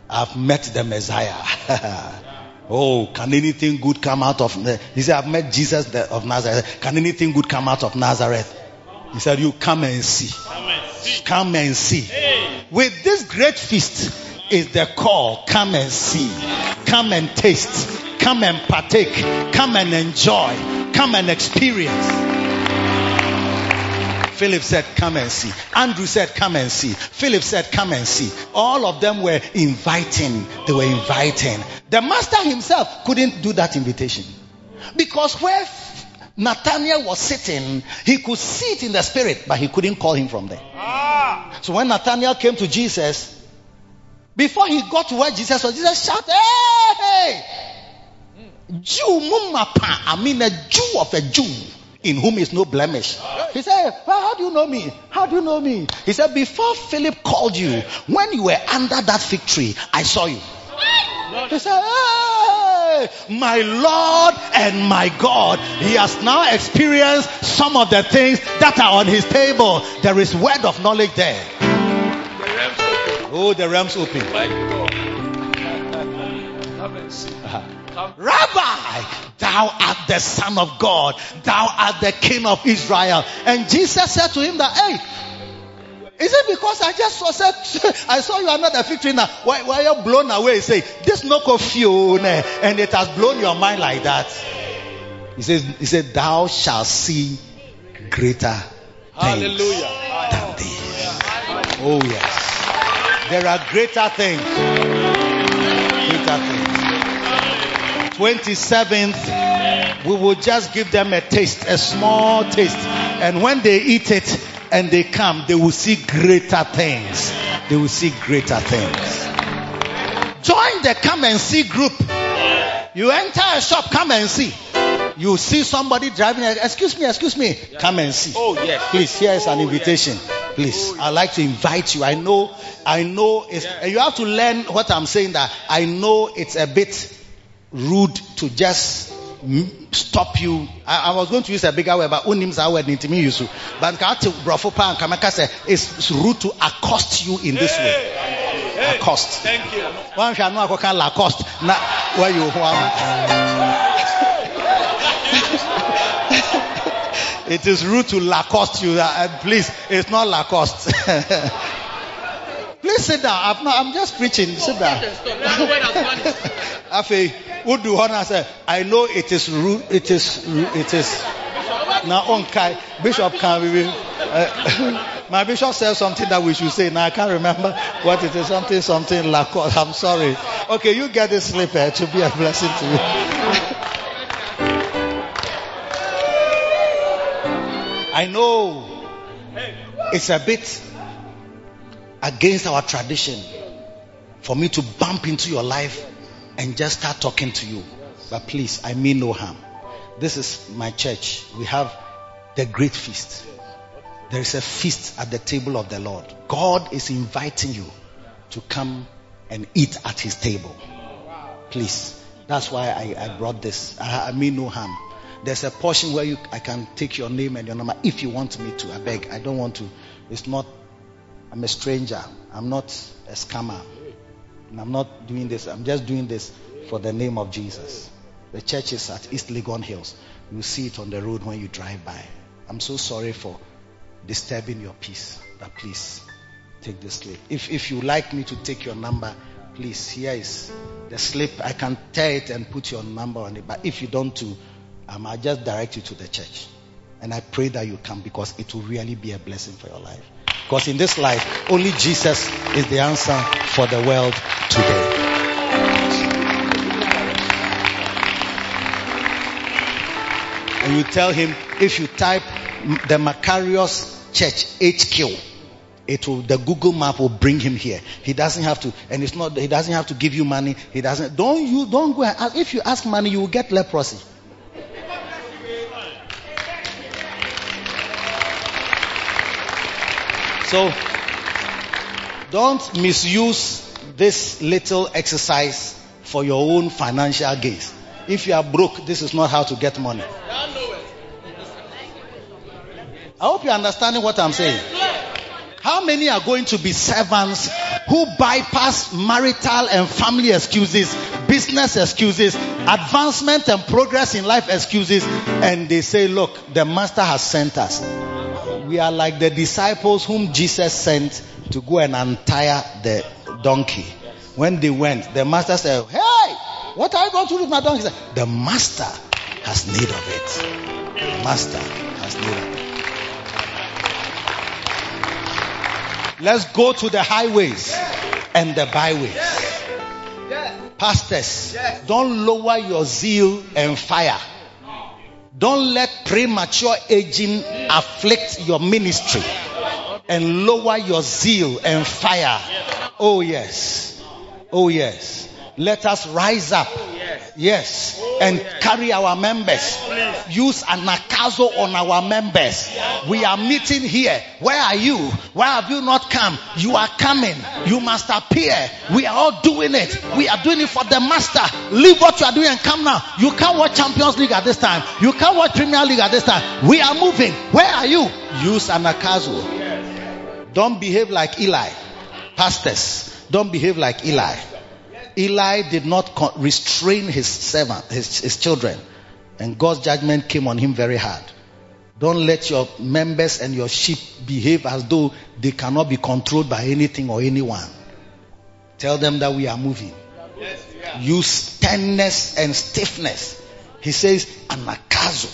I've met the Messiah. oh, can anything good come out of? He said, I've met Jesus of Nazareth. Can anything good come out of Nazareth? He said, You come and see. Come and see. Come and see. With this great feast is the call. Come and see. Come and taste. Come and partake. Come and enjoy. Come and experience. Philip said, Come and see. Andrew said, Come and see. Philip said, Come and see. All of them were inviting. They were inviting. The master himself couldn't do that invitation. Because where Nathaniel was sitting, he could see it in the spirit, but he couldn't call him from there. Ah. So when Nathaniel came to Jesus, before he got to where Jesus was, Jesus shouted, Hey! Jew, I mean a Jew of a Jew in whom is no blemish. He said, well, How do you know me? How do you know me? He said, Before Philip called you, when you were under that fig tree, I saw you. He said, Hey, my Lord and my God. He has now experienced some of the things that are on his table. There is word of knowledge there. Oh, the realms open. Uh-huh. Rabbi, thou art the Son of God, thou art the King of Israel. And Jesus said to him that, hey, is it because I just saw said I saw you the fig tree now? Why, why are you blown away? Say this no confusion, eh, and it has blown your mind like that. He says, He said, Thou shalt see greater things Hallelujah. than this. Oh yes, there are greater things. Greater things. 27th, we will just give them a taste, a small taste. And when they eat it and they come, they will see greater things. They will see greater things. Join the come and see group. You enter a shop, come and see. You see somebody driving. Excuse me, excuse me. Come and see. Oh yes. Please, here is an oh, invitation. Please, I'd like to invite you. I know, I know, it's, you have to learn what I'm saying. That I know it's a bit rude to just stop you. I, I, was going to use a bigger word, but unim za word intimi yusu. But kati brofo pa and kamaka say it's rude to accost you in this way. Lacoste. Thank you. One shall know can Lacoste. Na where you It is rude to Lacoste you. Uh, please, it's not Lacoste. please sit down. I'm, not, I'm just preaching. Sit down. Afe, who do honor say, I know it is rude. It is. It is. Now, onkai Bishop can we? Uh, my bishop said something that we should say. Now I can't remember what it is. Something, something Lacoste. I'm sorry. Okay, you get this slipper to be a blessing to you. I know it's a bit against our tradition for me to bump into your life and just start talking to you. But please, I mean no harm. This is my church. We have the great feast. There is a feast at the table of the Lord. God is inviting you to come and eat at his table. Please. That's why I, I brought this. I, I mean no harm. There's a portion where you, I can take your name and your number if you want me to. I beg. I don't want to. It's not, I'm a stranger. I'm not a scammer. And I'm not doing this. I'm just doing this for the name of Jesus. The church is at East Legon Hills. You see it on the road when you drive by. I'm so sorry for disturbing your peace. But please take the slip. If if you like me to take your number, please here is the slip. I can tear it and put your number on it. But if you don't to, um, I'll just direct you to the church. And I pray that you come because it will really be a blessing for your life. Because in this life, only Jesus is the answer for the world today. And you tell him if you type the Macarius Church HQ, it will the Google map will bring him here. He doesn't have to, and it's not. He doesn't have to give you money. He doesn't. Don't you? Don't go. Ask, if you ask money, you will get leprosy. So don't misuse this little exercise for your own financial gains. If you are broke, this is not how to get money. I hope you're understanding what I'm saying. How many are going to be servants who bypass marital and family excuses, business excuses, advancement and progress in life excuses, and they say, Look, the master has sent us. We are like the disciples whom Jesus sent to go and untie the donkey. When they went, the master said, Hey, what are you going to do with my donkey? Said, The master has need of it. The master has need of it. Let's go to the highways and the byways. Pastors, don't lower your zeal and fire. Don't let premature aging afflict your ministry and lower your zeal and fire. Oh, yes. Oh, yes. Let us rise up. Yes. And oh, carry our members. Use an akazo on our members. We are meeting here. Where are you? Why have you not come? You are coming. You must appear. We are all doing it. We are doing it for the master. Leave what you are doing and come now. You can't watch Champions League at this time. You can't watch Premier League at this time. We are moving. Where are you? Use an akazo. Don't behave like Eli. Pastors, don't behave like Eli. Eli did not restrain his servant, his, his children, and God's judgment came on him very hard. Don't let your members and your sheep behave as though they cannot be controlled by anything or anyone. Tell them that we are moving. Use sternness and stiffness. He says, anakazo.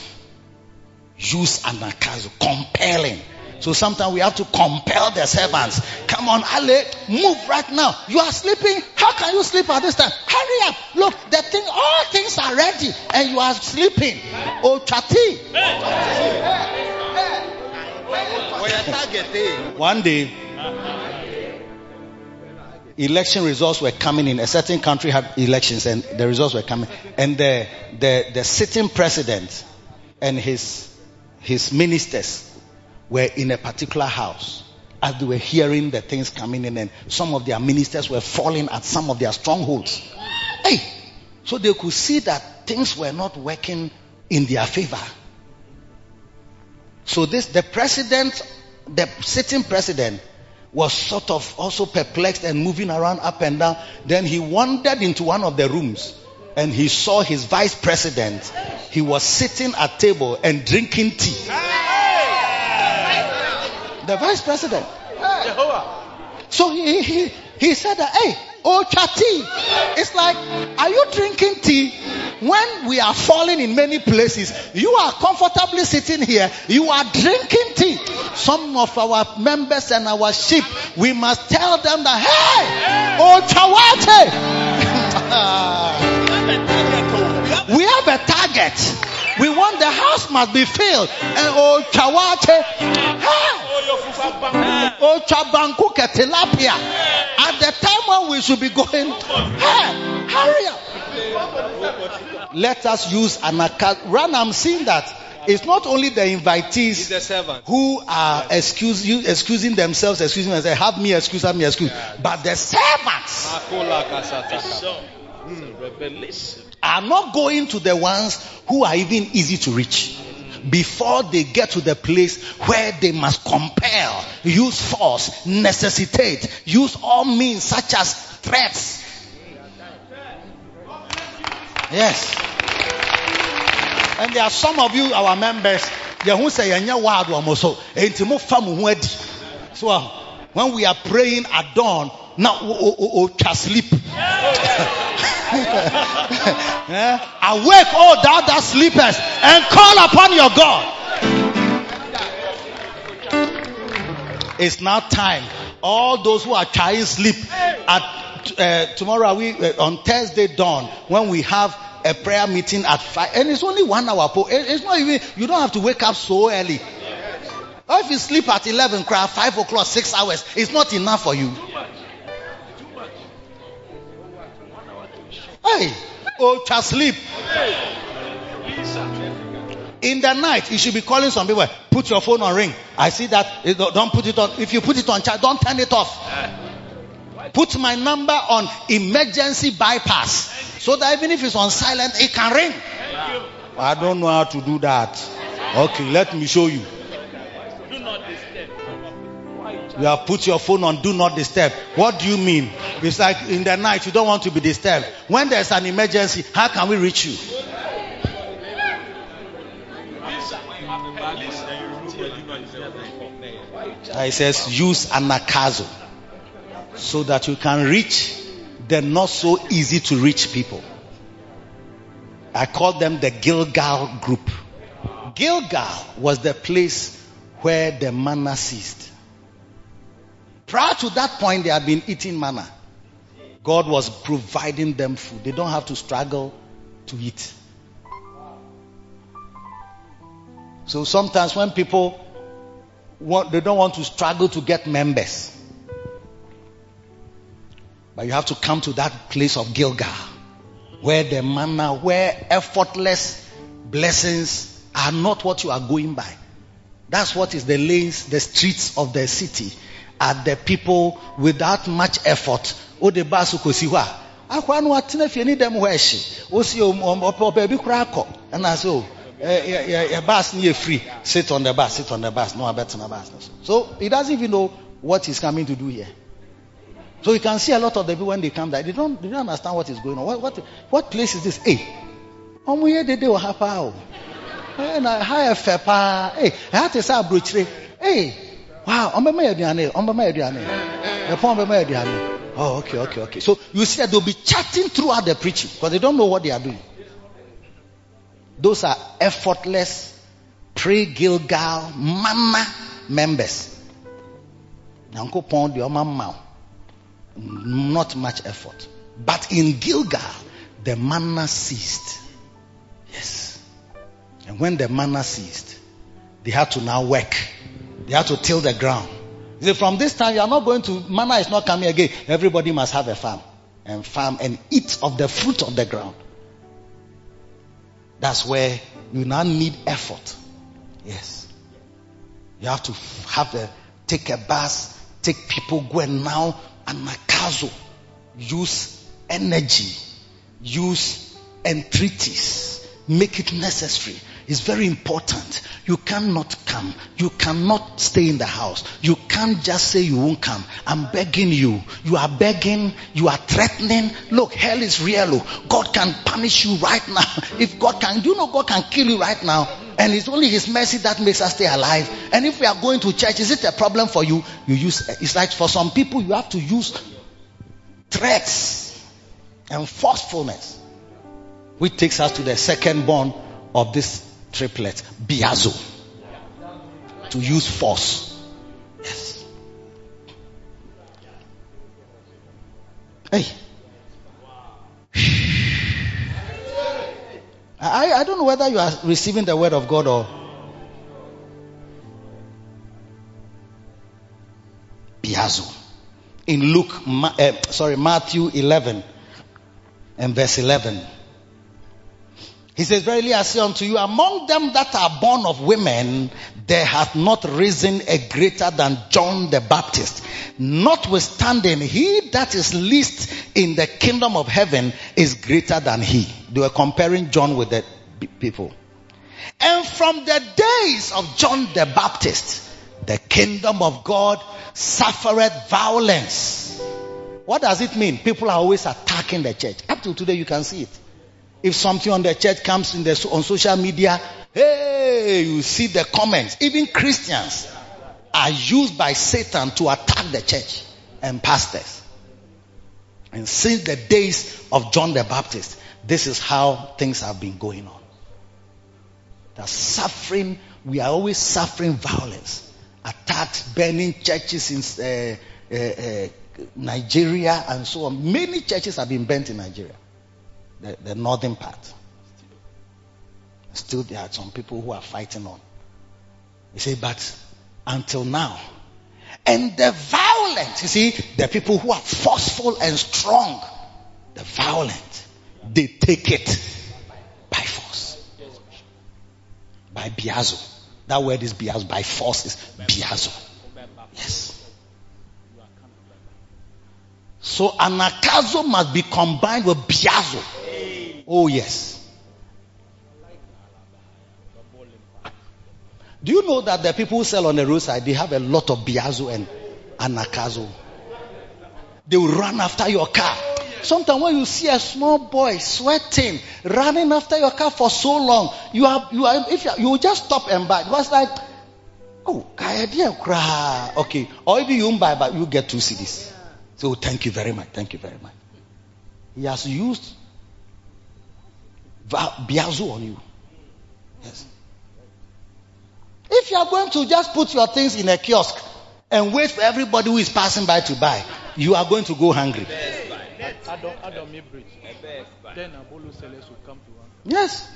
Use anakazo. Compelling. So sometimes we have to compel the servants. Come on, Ale, move right now. You are sleeping. How can you sleep at this time? Hurry up. Look, the thing, all things are ready and you are sleeping. Oh, chati. One day, election results were coming in. A certain country had elections and the results were coming. And the, the, the sitting president and his, his ministers were in a particular house as they were hearing the things coming in and some of their ministers were falling at some of their strongholds. Hey! So they could see that things were not working in their favor. So this, the president, the sitting president was sort of also perplexed and moving around up and down. Then he wandered into one of the rooms and he saw his vice president. He was sitting at table and drinking tea. The vice president. So he, he, he said that, hey, oh tea. It's like, are you drinking tea? When we are falling in many places, you are comfortably sitting here, you are drinking tea. Some of our members and our sheep, we must tell them that, hey, oh chawate. we have a target. We want the house must be filled. And oh chawate. Hey. Oh chabanku tilapia. At the time when we should be going, hey, hurry up. Let us use an account. Run, I'm seeing that it's not only the invitees the who are excuse, excusing themselves, excusing themselves, have me excuse, have me excuse, but the servants. Hmm, are not going to the ones who are even easy to reach before they get to the place where they must compel, use force, necessitate, use all means such as threats. Yes. And there are some of you, our members, who say "Yɛnyɛ wild wɔn so, enti mo fa mo ho. So uh, when we are praying at dawn, now o o o twa sleep. Awake, all thou that sleepers, and call upon your God. It's now time. All those who are trying sleep at uh, tomorrow, are we uh, on Thursday dawn when we have a prayer meeting at five, and it's only one hour. po- It's not even. You don't have to wake up so early. Or if you sleep at eleven, cry five o'clock, six hours, it's not enough for you. Hey, just sleep. In the night, you should be calling some people. Put your phone on ring. I see that. don't put it on. If you put it on charge, don't turn it off. Put my number on emergency bypass. So that even if it's on silent, it can ring. I don't know how to do that. Okay, let me show you. You have put your phone on do not disturb. What do you mean? It's like in the night you don't want to be disturbed. When there's an emergency, how can we reach you? It says use an anakazo so that you can reach the not so easy to reach people. I call them the Gilgal group. Gilgal was the place where the manna ceased. Prior to that point, they had been eating manna. God was providing them food. They don't have to struggle to eat. So sometimes when people want, they don't want to struggle to get members. But you have to come to that place of Gilgal where the manna, where effortless blessings are not what you are going by. That's what is the lanes, the streets of the city. Are the people without much effort. O de ba so kosi hɔ a. Akwa no atena fie ni dɛm hɔ ɛhye. O si ɔbaabi koraa kɔ. Ɛna so yɛ yɛ bus ni yɛ free. Sit on the bus, sit on the bus. No abɛtena bus. no so. So he doesn't even know what he's coming to do here. So you can see a lot of the people when they come there, they don't, they don't understand what is going on. What, what, what place is this? Hey, ọmọ yẹ dede wọ ha paa o. Ẹ na ha fẹ paa. Hey, ha te sẹ aburokyire. Hey, wow, mẹ yẹ aduane, mẹ yẹ aduane. Yẹ aduane. Oh, okay, okay, okay. So you see that they'll be chatting throughout the preaching because they don't know what they are doing. Those are effortless, pre Gilgal, manna members. Not much effort. But in Gilgal, the manna ceased. Yes. And when the manna ceased, they had to now work. They had to till the ground. Said, from this time, you are not going to, manna is not coming again. Everybody must have a farm and farm and eat of the fruit of the ground. That's where you now need effort. Yes. You have to have a, take a bus, take people, go and now anakazo. Use energy. Use entreaties. Make it necessary. It's very important. You cannot come. You cannot stay in the house. You can't just say you won't come. I'm begging you. You are begging. You are threatening. Look, hell is real. oh. God can punish you right now. If God can, you know God can kill you right now? And it's only His mercy that makes us stay alive. And if we are going to church, is it a problem for you? You use, it's like for some people, you have to use threats and forcefulness. Which takes us to the second born of this triplet, Biazo. To use force. Yes. Hey. I, I don't know whether you are receiving the word of God or. Biazo. In Luke, eh, sorry, Matthew 11 and verse 11. He says, Verily I say unto you, among them that are born of women, there hath not risen a greater than John the Baptist. Notwithstanding, he that is least in the kingdom of heaven is greater than he. They were comparing John with the people. And from the days of John the Baptist, the kingdom of God suffereth violence. What does it mean? People are always attacking the church. Up to today, you can see it. If something on the church comes in the, on social media, hey, you see the comments. Even Christians are used by Satan to attack the church and pastors. And since the days of John the Baptist, this is how things have been going on. The suffering, we are always suffering violence, attacks, burning churches in uh, uh, uh, Nigeria and so on. Many churches have been burnt in Nigeria, the, the northern part. Still, there are some people who are fighting on. You say, but until now, and the violent, you see, the people who are forceful and strong, the violent, they take it by force. By biazo. That word is biazo. By force is biazo. Yes. So anakazo must be combined with biazo. Oh yes. Do you know that the people who sell on the roadside, they have a lot of biazo and anakazo? They will run after your car. Sometimes when you see a small boy sweating, running after your car for so long, you are, you are, if you, you just stop and buy. It was like, oh, kra. Okay. Or if you buy, but you get two CDs. So thank you very much. Thank you very much. He has used biazo on you. Yes. If you are going to just put your things in a kiosk and wait for everybody who is passing by to buy, you are going to go hungry. Adomi, Adomi Bridge. Then Abolo sellers will come to one. Yes.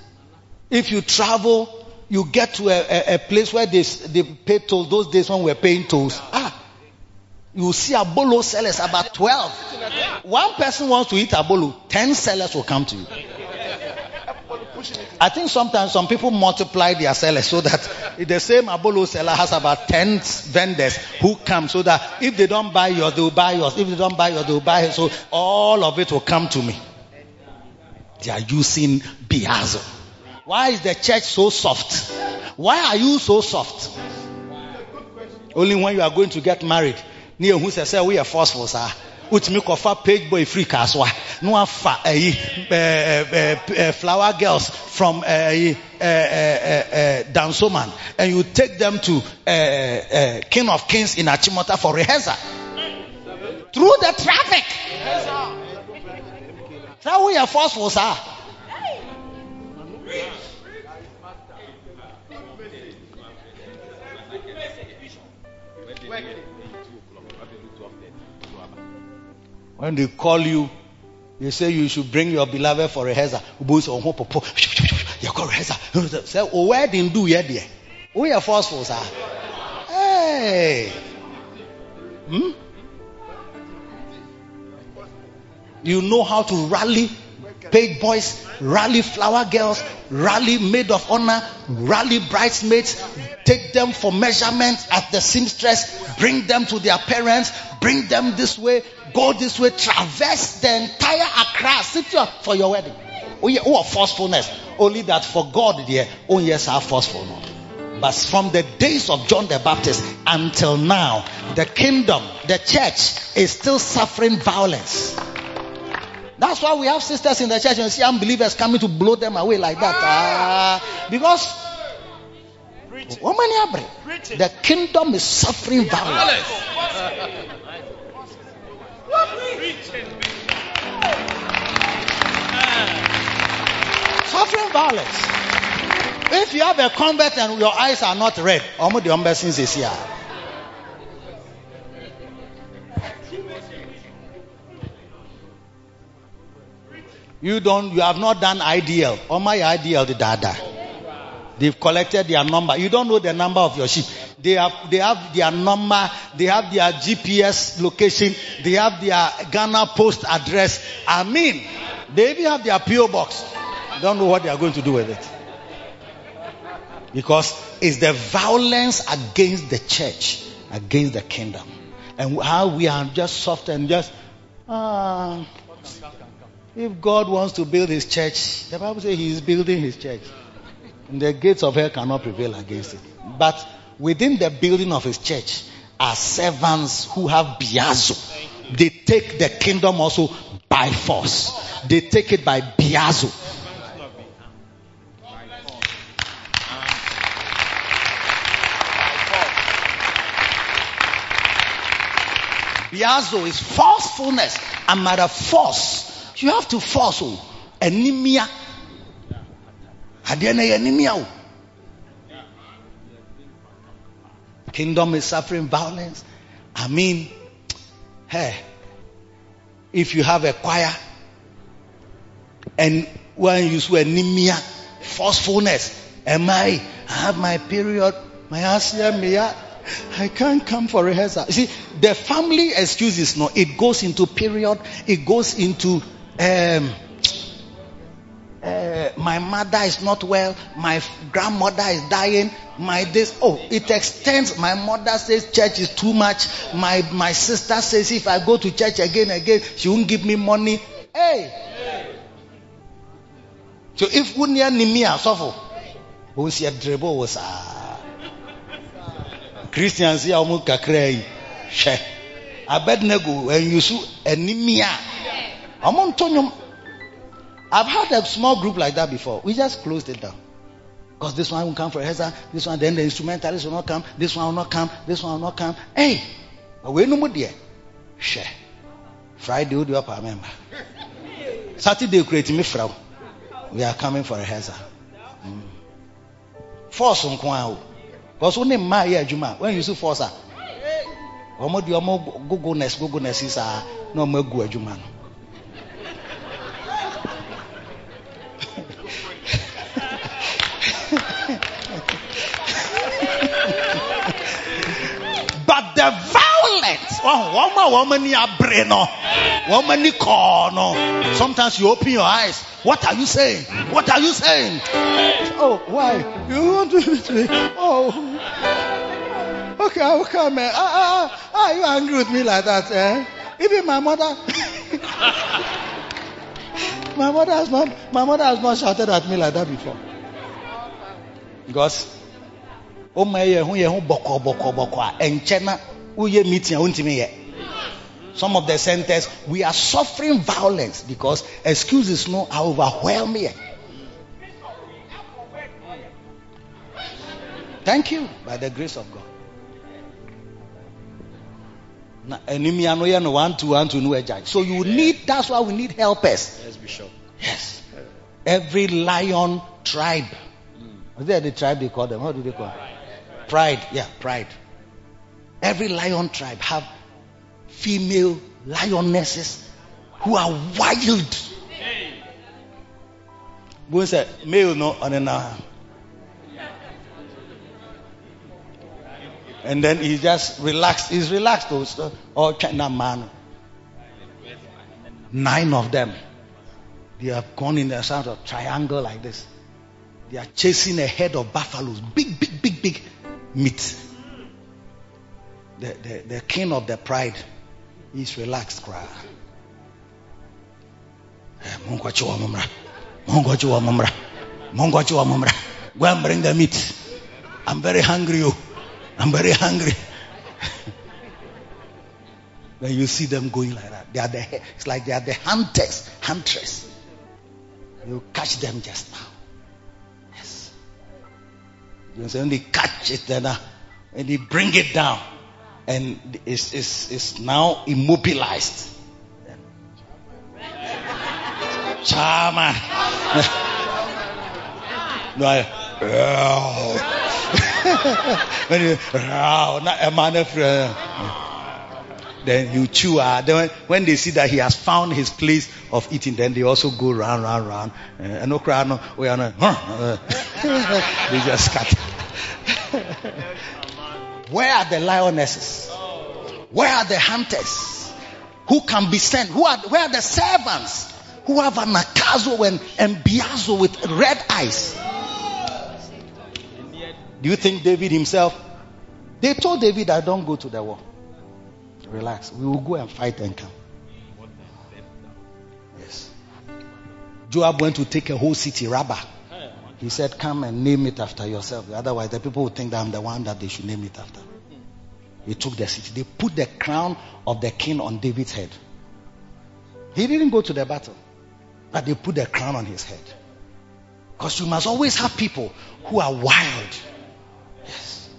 If you travel, you get to a, a, a place where they, they pay tolls. Those days when we were paying tolls. Ah. You will see abolo sellers about 12. One person wants to eat abolo, 10 sellers will come to you. I think sometimes some people multiply their sellers so that the same abolo seller has about 10 vendors who come so that if they don't buy yours, they will buy yours. If they don't buy yours, they will buy it. So all of it will come to me. They are using biazo. Why is the church so soft? Why are you so soft? Only when you are going to get married. Near who says, we are forceful, sir. Wotumi kɔfa page boy free kasoa na wafa ɛyi ɛɛ ɛɛ flower girls from ɛyi ɛɛ ɛɛ dansoman. And you take them to ɛɛ ɛɛ king of kings in achimota for rehearsal. Through the traffic. Saa woyɛ forceful saa. When they call you, they say you should bring your beloved for rehearsal. Sɛ ɔho popo. You go rehearsal. Say o wedding do yɛ deɛ. O yɛ forceful saa. Hey. Hmm? You know how to rally paid boys, rally flower girls, rally maid of honor, rally bridesmaids, take them for measurements at the seamstress, bring them to their parents, bring them this way, go this way, traverse the entire Accra city for your wedding. Oh, yeah, oh, forcefulness. only that for God, dear, oh yes, are forceful. No. But from the days of John the Baptist until now, the kingdom, the church is still suffering violence. That's why we have sisters in the church and see unbelievers coming to blow them away like that. Ah, because here, the kingdom is suffering violence. Suffering violence. If you have a convert and your eyes are not red, almost the embassies is here. You don't, you have not done ideal. Or my ideal, the dada. They've collected their number. You don't know the number of your sheep. They have, they have their number. They have their GPS location. They have their Ghana post address. I mean, they even have their PO box. Don't know what they are going to do with it. Because it's the violence against the church, against the kingdom. And how we are just soft and just, ah. If God wants to build his church, the Bible says he is building his church. And the gates of hell cannot prevail against it. But within the building of his church are servants who have biazo. They take the kingdom also by force. They take it by biazo. Biazo is forcefulness. And by the force, you have to force oh, anemia. Anemia oh. Kingdom is suffering violence. I mean, hey, if you have a choir and when you see anemia, forcefulness, am I? I have my period, my ASEA, I can't come for rehearsal. See, the family excuses, no, it goes into period, it goes into um, my mother is not well, my grandmother is dying, my this, oh, it extends. My mother says church is too much. My, my sister says if I go to church again, again, she won't give me money. Hey! So if unia nimia suffer, who see a dribble was ah. Christians here almost kakray. She. Abednego and you su anemia. I've had a small group like that before. We just closed it down. Because this one will come for Heza, this one, then the instrumentalist will not come, this one will not come, this one will not come. Hey, we no more there. Share. Friday, we'll do up member. Saturday, create me frau. We are coming for a Heza. Mm. Force on Kwao. Oh. Because when my year, Juma, when you see force, ah. ọmọ di ọmọ gogoness gogoness is a na ọmọ egu adwuma no. Eh, but the violence one more woman ni abre no woman ni kɔɔ no sometimes you open your eyes. What are you saying? What are you saying? Oh why? You want to oh. Okay I will come man ah ah ah. Ah you angry with me like that eh? Even my mother. My mother has not my mother has not shouted at me like that before. Because o ma yɛ ho yɛ ho bɔkɔ bɔkɔ bɔkɔ a ɛnkyɛn na woyɛ meeting a wontumi yɛ some of the centers we are suffering violence because excuses no are overwhelming. Thank you by the grace of God. Na anemia no yɛ no one two one two no agya. So you need that's why we need helpers. Yes, Bishop. Yes. Every lion tribe. Mm. Was there the tribe they call them? How do they call them? Pride. Yeah, pride. Every lion tribe have female lionesses who are wild. Who said male no on an uh, And then he just relaxed. He's relaxed also. All China man. Nine of them. They have gone in the sound of triangle like this. They are chasing a head of buffaloes. Big, big, big, big meat. The, the, the king of the pride is relaxed. Eh, mumra. Go and bring the meat. I'm very hungry. Oh. I'm very hungry. when you see them going like that, they are the it's like they are the hunters, huntress. You catch them just now. You say when catch it, then uh, when they bring it down, and it's, it's, it's now immobilized. Chama. no, I, when you, not a man of, then you chew. Uh, then when they see that he has found his place of eating, then they also go round, round, round. Uh, and no crowd, no, we are not. They just scatter. Where are the lionesses? Where are the hunters who can be sent? Who are where are the servants who have an akazo and, and biazo with red eyes? Do you think David himself? They told David, I don't go to the war. Relax. We will go and fight and come. Yes. Joab went to take a whole city, Rabbah. He said, Come and name it after yourself. Otherwise, the people will think that I'm the one that they should name it after. Hmm. He took the city. They put the crown of the king on David's head. He didn't go to the battle, but they put the crown on his head. Because you must always have people who are wild. Yes.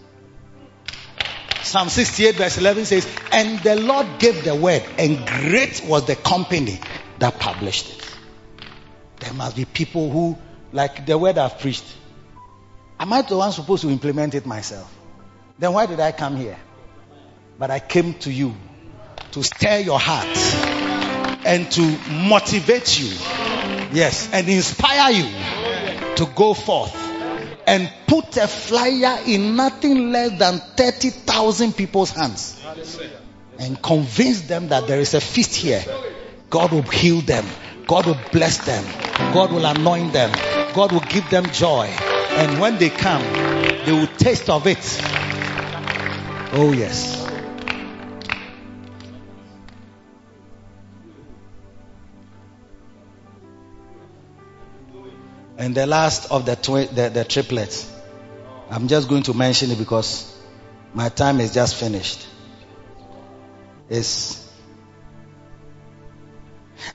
Psalm 68, verse 11 says, And the Lord gave the word, and great was the company that published it. There must be people who like the word I've preached. Am I the one supposed to implement it myself? Then why did I come here? But I came to you to stir your heart and to motivate you. Yes, and inspire you to go forth and put a flyer in nothing less than 30,000 people's hands and convince them that there is a feast here. God will heal them. God will bless them. God will anoint them. God will give them joy. And when they come, they will taste of it. Oh, yes. And the last of the, twi- the, the triplets, I'm just going to mention it because my time is just finished. Is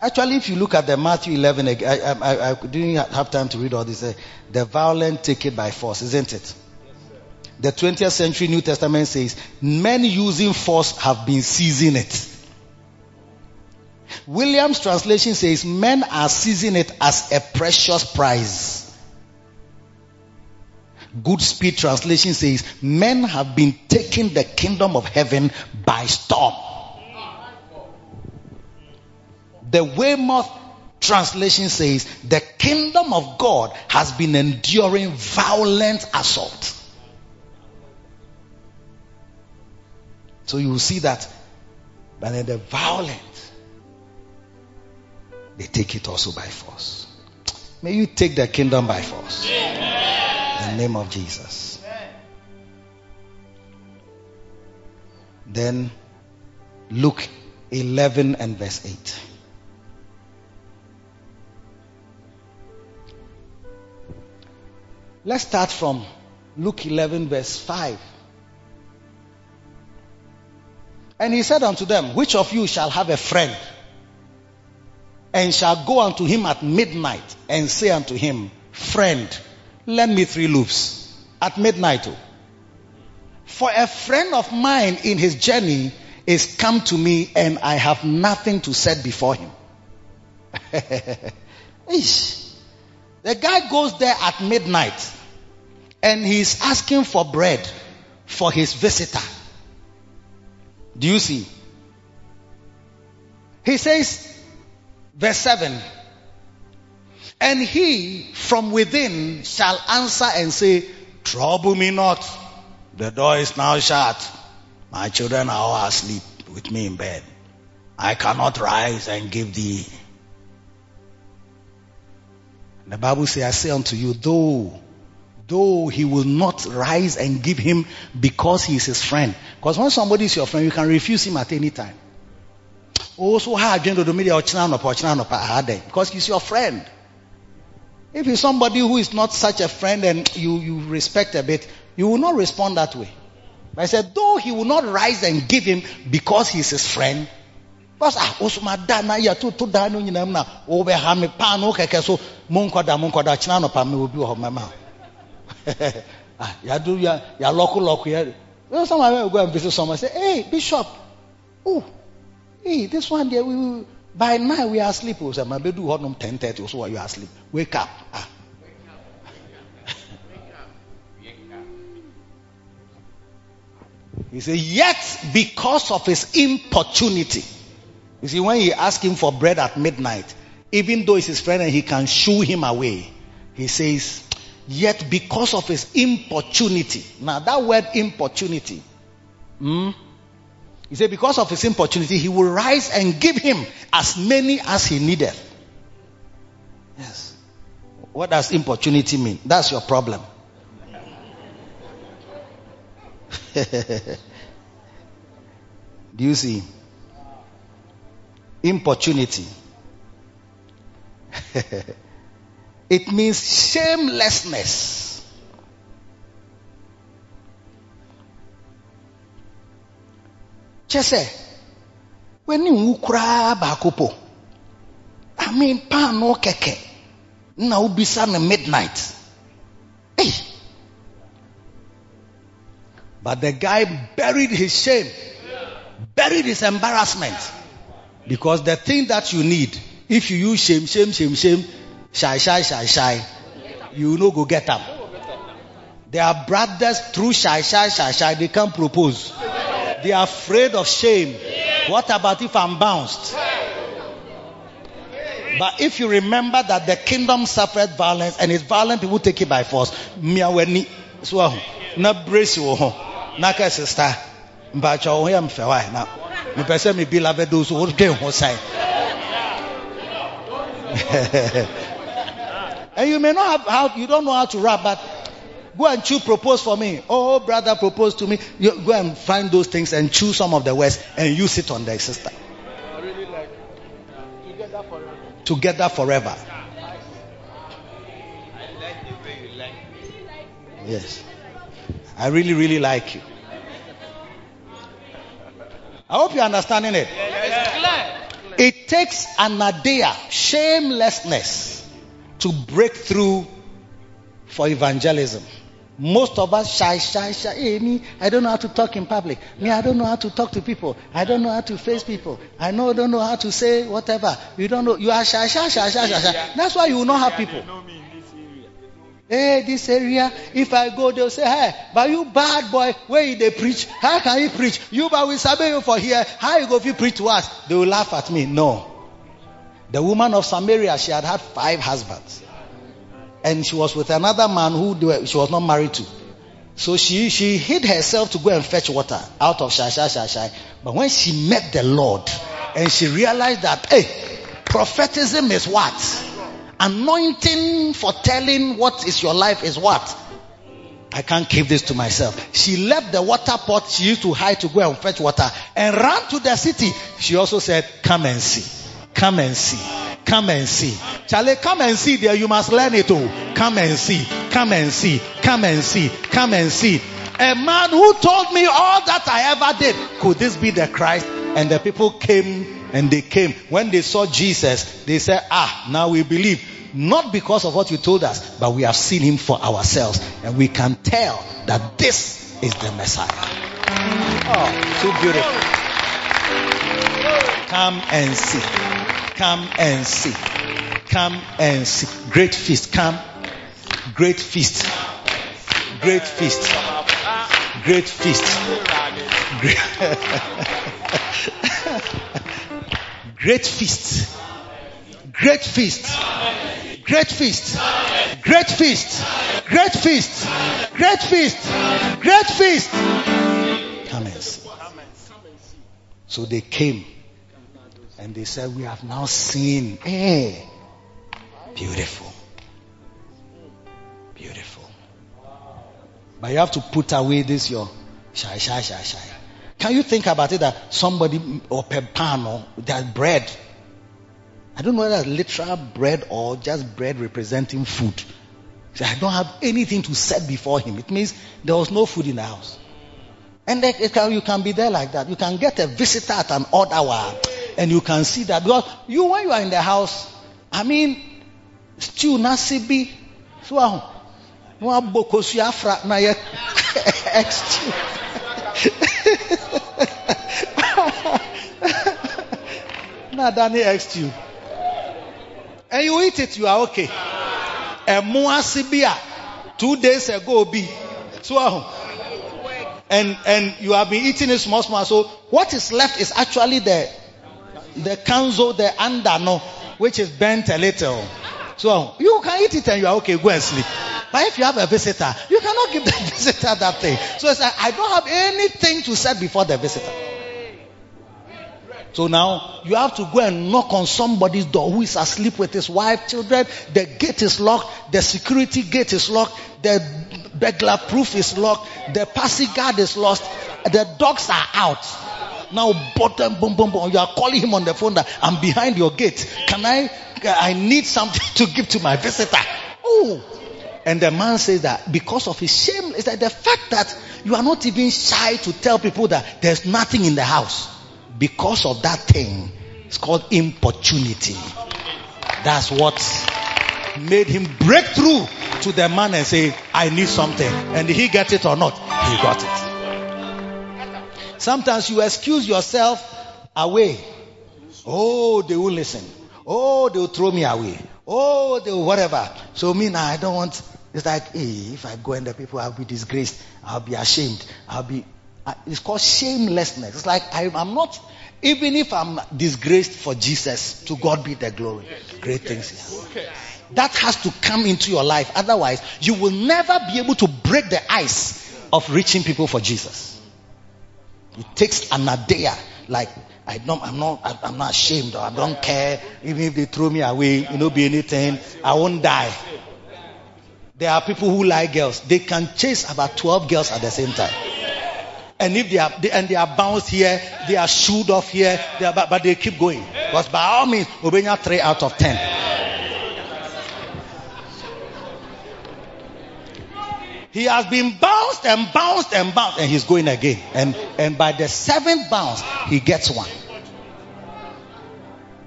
Actually, if you look at the Matthew 11, I, I, I, didn't have time to read all this. Uh, the violent take it by force, isn't it? Yes, The 20th century New Testament says, men using force have been seizing it. Williams translation says, men are seizing it as a precious prize. Goodspeed translation says, men have been taking the kingdom of heaven by storm. The Weymouth translation says the kingdom of God has been enduring violent assault. So you will see that but then the violent they take it also by force. May you take the kingdom by force. In the name of Jesus. Then Luke 11 and verse 8. Let's start from Luke 11, verse 5. And he said unto them, Which of you shall have a friend, and shall go unto him at midnight, and say unto him, Friend, lend me three loaves at midnight. Oh. For a friend of mine in his journey is come to me, and I have nothing to set before him. The guy goes there at midnight and he's asking for bread for his visitor. Do you see? He says, verse 7 And he from within shall answer and say, Trouble me not. The door is now shut. My children are all asleep with me in bed. I cannot rise and give thee the Bible says, I say unto you, though, though he will not rise and give him because he is his friend. Because when somebody is your friend, you can refuse him at any time. Oh, also, how agenda do media because he's your friend. If it's somebody who is not such a friend and you, you respect a bit, you will not respond that way. But I said, though he will not rise and give him because he's his friend, because ah us da na yɛ tu da ni nyinaa mu na wobɛha me so no da so da monkɔda no nɔpa me obi wɔ ah mɛma yàdó yà yà lọkọlọkọ yẹ you know some of them go and visit someone say hey bishop. Oh hey this one there we, we by nine we are asleep. Oh, o my maa bẹ du hɔnom ten thirty o so wa you are asleep. Wake up. Ah. He said, yet because of his importunity. You see, when he asked him for bread at midnight, even though he's his friend and he can shoo him away, he says, Yet because of his importunity. Now, that word importunity, hmm, he said, Because of his importunity, he will rise and give him as many as he needed. Yes. What does importunity mean? That's your problem. Do you see? Importunity. it means shamelessness. Chese, when you kura baako I mean pan no keke na ubisa na midnight. Hey. But the guy buried his shame, buried his embarrassment. Because the thing that you need, if you use shame, shame, shame, shame, shy, shy, shy, shy, you know go get up. They are brothers through shy, shy, shy, shy, they can't propose. They are afraid of shame. What about if I'm bounced? But if you remember that the kingdom suffered violence and it's violent people take it by force, miaweni so na brace wo ho na ka sister oh, yam fe why na me pese me beloved those who dwen ho and you may not have how you don't know how to rap but go and choose propose for me. Oh brother propose to me. You go and find those things and choose some of the words and use it on the sister. I really like together forever. together forever. Yes. I really, really like you. I hope you're understanding it. It takes an idea, shamelessness, to break through for evangelism. Most of us shy, shy, shy. Hey, me, I don't know how to talk in public. Me, I don't know how to talk to people. I don't know how to face people. I know, don't know how to say whatever. You don't know. You are shy, shy, shy, shy, shy, shy. That's why you will not have people. Hey, this area, if I go, they'll say, hey, but you bad boy, where you they preach? How can you preach? You, but we sabe you for here. How you go if you preach to us? They will laugh at me. No. The woman of Samaria, she had had five husbands. And she was with another man who she was not married to. So she, she hid herself to go and fetch water out of Shai, Shai, Shai, Shai. But when she met the Lord and she realized that, hey, prophetism is what? Anointing for telling what is your life is what? I can't keep this to myself. She left the water pot she used to hide to go and fetch water and ran to the city. She also said, come and see. Come and see. Come and see. Charlie, come and see there. You must learn it all. Come and see. Come and see. Come and see. Come and see. A man who told me all that I ever did. Could this be the Christ? And the people came and they came. When they saw Jesus, they said, ah, now we believe. Not because of what you told us, but we have seen him for ourselves. And we can tell that this is the Messiah. Oh, so beautiful. Come and see. Come and see. Come and see. Great feast. Come. Great feast. Great feast. Great feast. Great feast. Great feast. Great feast. Great feast. Great feast. Great feast. Great feast. Great feast. Come and see. So they came and they said, We have now seen. Hey, beautiful. Beautiful. But you have to put away this your shy, shy, shy, shy. Can you think about it that somebody or pepano, that bread, I don't know whether literal bread or just bread representing food. I don't have anything to set before him. It means there was no food in the house. And can, you can be there like that. You can get a visitor at an odd hour and you can see that because you, when you are in the house, I mean, stew nasibi, so wa boko na ye na dani ex stew. And you eat it, you are okay. And muasibia, two days ago, be so uh, and and you have been eating it small small. So what is left is actually the the kanzo, the andano, which is bent a little. So you can eat it and you are okay, go and sleep. But if you have a visitor, you cannot give the visitor that thing. So it's like, I don't have anything to set before the visitor. So now you have to go and knock on somebody's door who is asleep with his wife, children. The gate is locked. The security gate is locked. The burglar proof is locked. The passy guard is lost. The dogs are out. Now, bottom, boom, boom, boom. You are calling him on the phone that I'm behind your gate. Can I, I need something to give to my visitor. Oh. And the man says that because of his shame, is that the fact that you are not even shy to tell people that there's nothing in the house. Because of that thing, it's called importunity. That's what made him break through to the man and say, I need something. And he get it or not? He got it. Sometimes you excuse yourself away. Oh, they will listen. Oh, they will throw me away. Oh, they will whatever. So me now, I don't want. It's like, hey, if I go and the people, I'll be disgraced. I'll be ashamed. I'll be. It's called shamelessness. It's like I, I'm not. Even if I'm disgraced for Jesus, to God be the glory. Great things. That has to come into your life. Otherwise, you will never be able to break the ice of reaching people for Jesus. It takes an idea. Ah. Like I don't, I'm not, I'm not ashamed or I don't care. Even if they throw me away, you know, be anything, I won't die. There are people who like girls. They can chase about 12 girls at the same time. And if they are, they, and they are bounced here, they are shooed off here, they are, but, but they keep going. Because by all means, Obenya 3 out of 10. He has been bounced and bounced and bounced, and he's going again. And and by the seventh bounce, he gets one.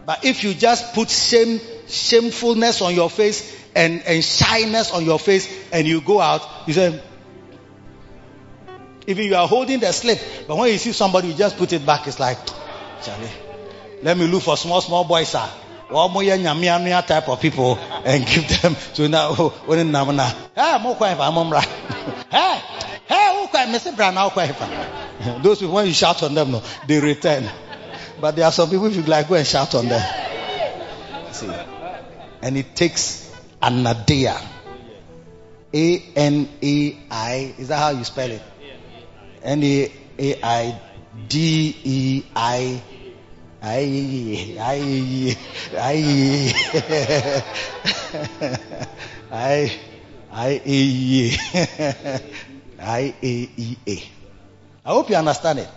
But if you just put shame, shamefulness on your face and, and shyness on your face, and you go out, you say, even you are holding the slip, but when you see somebody, you just put it back. It's like, Charlie, let me look for small, small boys, sir. Ọmọ yẹ nyamiamia type of people and give them so now when in namna. Hey, mo kwa ifa mo mra. Hey, hey, wo kwa mese bra na wo. Those people when you shout on them, no, they return. But there are some people you like go and shout on them. See, and it takes anadea. A N A I. Is that how you spell it? N A A I D E I I I I I I A I A E A. I hope you understand it.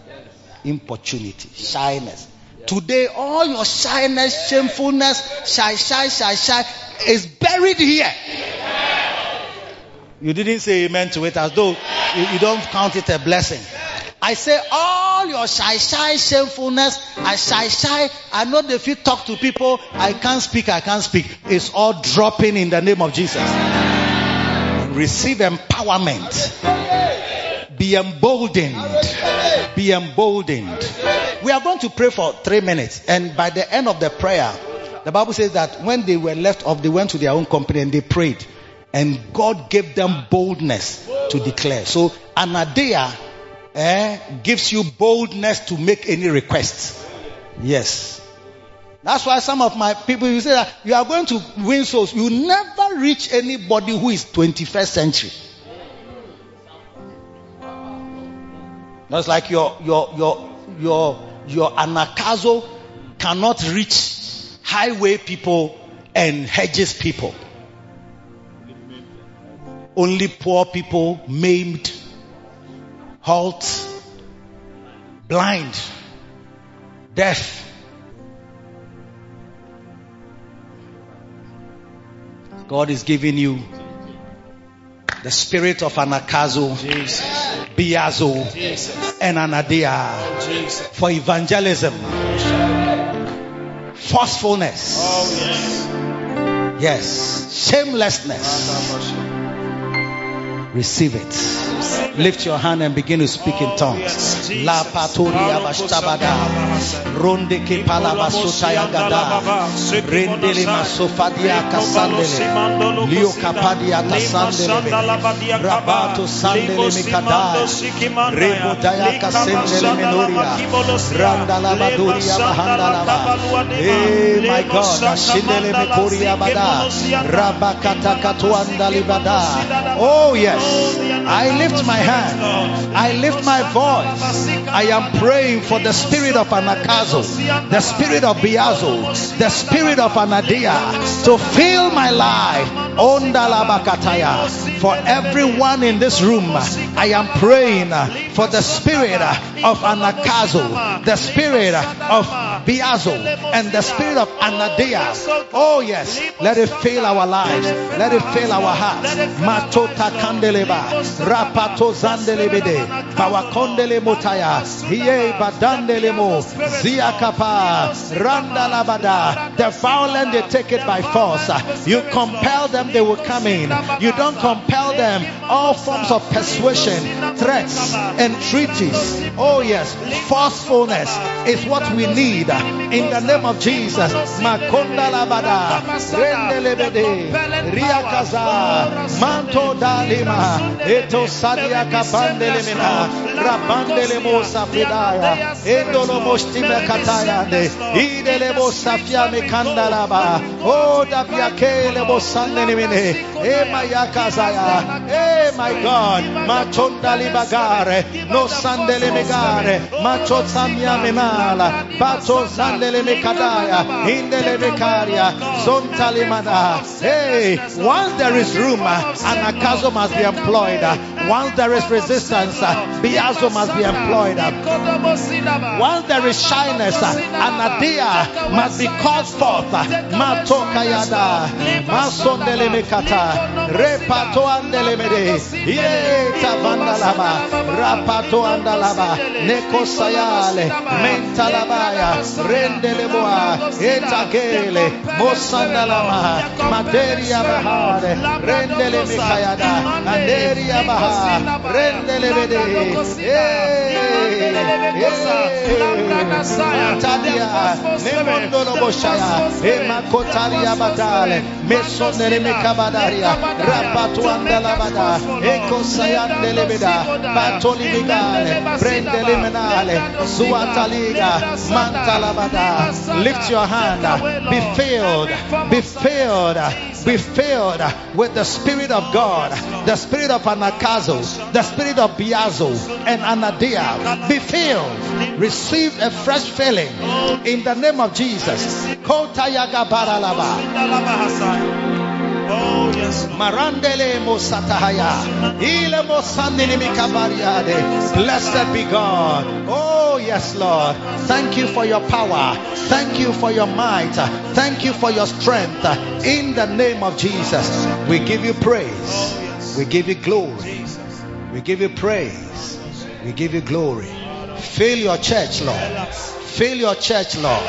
Importunity, shyness. Today, all your shyness, shamefulness, shy, shy, shy, shy is buried here. You didn't say amen to it as though you, you don't count it a blessing. I say all your oh, shy, shy, shamefulness, I shy, shy, I know if you talk to people, I can't speak, I can't speak. It's all dropping in the name of Jesus. Receive empowerment. Be emboldened. Be emboldened. We are going to pray for three minutes. And by the end of the prayer, the Bible says that when they were left off, they went to their own company and they prayed. And God gave them boldness to declare. So, Anadea eh, gives you boldness to make any request. Yes. That's why some of my people, you say that you are going to win souls. You never reach anybody who is 21st century. That's like your, your, your, your, your anakazo cannot reach highway people and hedges people. Only poor people, maimed, halt, blind, deaf, God is giving you the spirit of Anakazo. Biazo, and Anadia for evangelism, forcefulness, Oh, yes. yes, shamelessness. Receive it. Lift your hand and begin to speak in tongues. La patoria bastabada. Ronde ke palabasutaya gada. Rendele masofadia kasandele. Lio kapadia kasandele. Rabato sandele mikada. Rebo daya kasendele menoria. Randala baduria bahandalaba. Hey eh, my God. Ashindele mekoria bada. Rabakata katuanda libada. Oh yes. I lift my hand. I lift my voice. I am praying for the spirit of Anakazo, the spirit of Biazo, the spirit of Anadia to fill my life. For everyone in this room, I am praying for the spirit of Anakazo, the spirit of Biazo, and the spirit of Anadia. Oh yes, let it fill our lives. Let it fill our hearts. Matota kandeleba, rapato zandelebede, pawakondele motaya, hiye badandele mo, zia kapa, randa labada. The violent they take it by force. You compel them, they will come in. You don't compel them. All forms of persuasion, threats, entreaties. treaties. Oh yes, forcefulness is what we need in the name of Jesus. Makonda labada, rendelebede, riakaza, manto dalima, eto sadia kapandele mina, rapandele mo safidaya, endolo mostime katayande, idele mo safia me kandalaba, oh dabiakele mo sandene mine, e my God, machonda libagare, no sandele megare, macho samia menala, bato sandele mekadaya, indele mekaria, zontalimana. Hey, once there is room, anakazo must be employed. Once there is resistance, biazo must be employed. Once there is shyness, anadia must be called forth. Matokayada, masondele mekata, repato andele mede, yeta vandalaba, rapato andalaba, nekosayale, mentalabaya, rendele boa, etagele, mosandalama, materia bahare, rendele mikayada, anderia baha, rendele mede, Tadia, Nemondolo Boshaya, Emakotaria Badale, Mesonere Mikabadaria, Rapatuanda Labada, Eko Sayande Lebeda, Batoli Migale, Prendele Menale, Zuataliga, Mantalabada. Lift your hand, be filled, be filled, be filled with the Spirit of God, the Spirit of Anakazo, the Spirit of Biazo, and Anadia. Be filled, receive a fresh filling. In the name of Jesus. Marandele. Ile. Blessed be God. Oh, yes, Lord. Thank you for your power. Thank you for your might. Thank you for your strength. In the name of Jesus, we give you praise. We give you glory. We give you praise. We give you glory. Fill your church, Lord. Fill your church, Lord.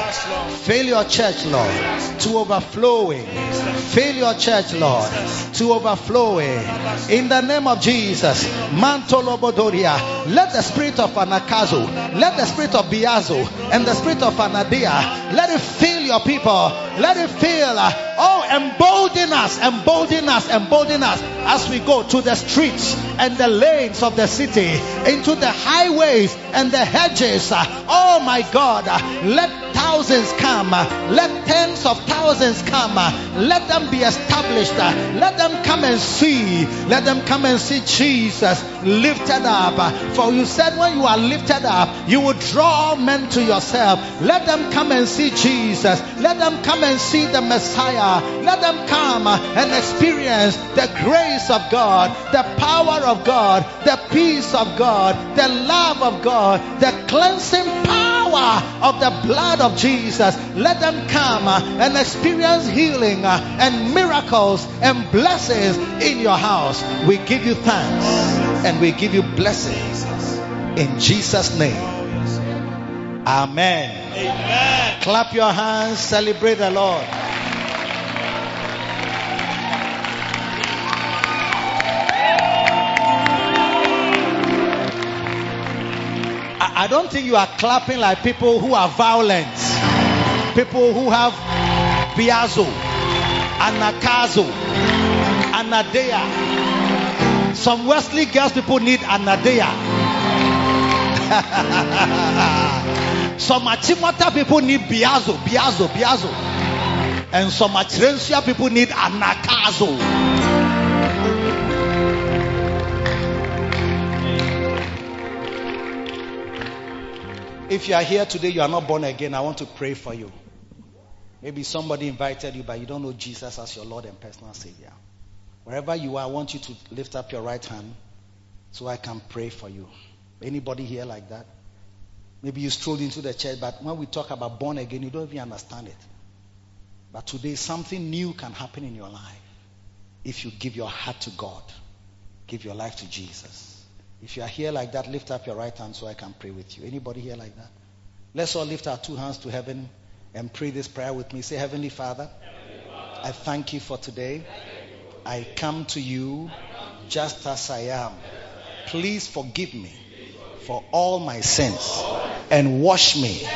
Fill your church, Lord, to overflowing. Fill your church, Lord, to overflowing. In the name of Jesus, Mantolobodoria, let the spirit of Anakazo, let the spirit of Biazo, and the spirit of Anadia, let it fill your people. Let it fill. uh, Oh, embolden us, embolden us, embolden us as we go to the streets and the lanes of the city, into the highways and the hedges. uh, Oh my God, uh, let thousands come, let tens of thousands come, let them be established, let them come and see, let them come and see Jesus lifted up. For you said, when you are lifted up, you will draw men to yourself. Let them come and see Jesus, let them come and see the Messiah, let them come and experience the grace of God, the power of God, the peace of God, the love of God, the cleansing power power of the blood of Jesus, let them come and experience healing and miracles and blessings in your house. We give you thanks and we give you blessings in Jesus' name. Amen. Amen. Clap your hands, celebrate the Lord. I, I don't think you are clapping like people who are violent, people who have biazo, anakazo, anadea. Some Wesley girls people need anadea. some Achimota people need biazo, biazo, biazo. And some Achrensia people need anakazo. If you are here today, you are not born again, I want to pray for you. Maybe somebody invited you, but you don't know Jesus as your Lord and personal Savior. Wherever you are, I want you to lift up your right hand so I can pray for you. Anybody here like that? Maybe you strolled into the church, but when we talk about born again, you don't even understand it. But today, something new can happen in your life if you give your heart to God, give your life to Jesus. If you are here like that, lift up your right hand so I can pray with you. Anybody here like that? Let's all lift our two hands to heaven and pray this prayer with me. Say, Heavenly Father, I thank you for today. I come to you just as I am. Please forgive me for all my sins and wash me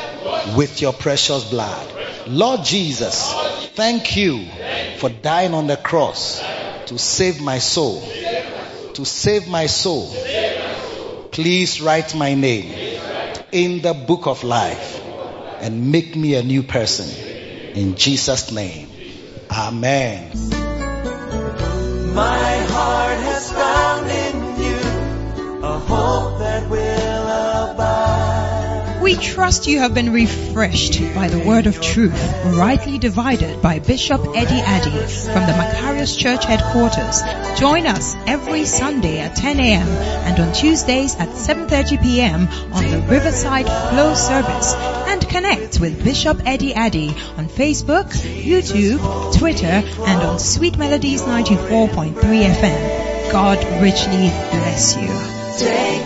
with your precious blood. Lord Jesus, thank you for dying on the cross to save my soul. To save my soul. Please write my name in the book of life and make me a new person. In Jesus' name. Amen. My heart has found in you a hope. We trust you have been refreshed by the word of truth, rightly divided by Bishop Eddie Addy from the Macarius Church headquarters. Join us every Sunday at 10 a.m. and on Tuesdays at 7.30 p.m. on the Riverside Flow service and connect with Bishop Eddie Addy on Facebook, YouTube, Twitter and on Sweet Melodies 94.3 FM. God richly bless you. Take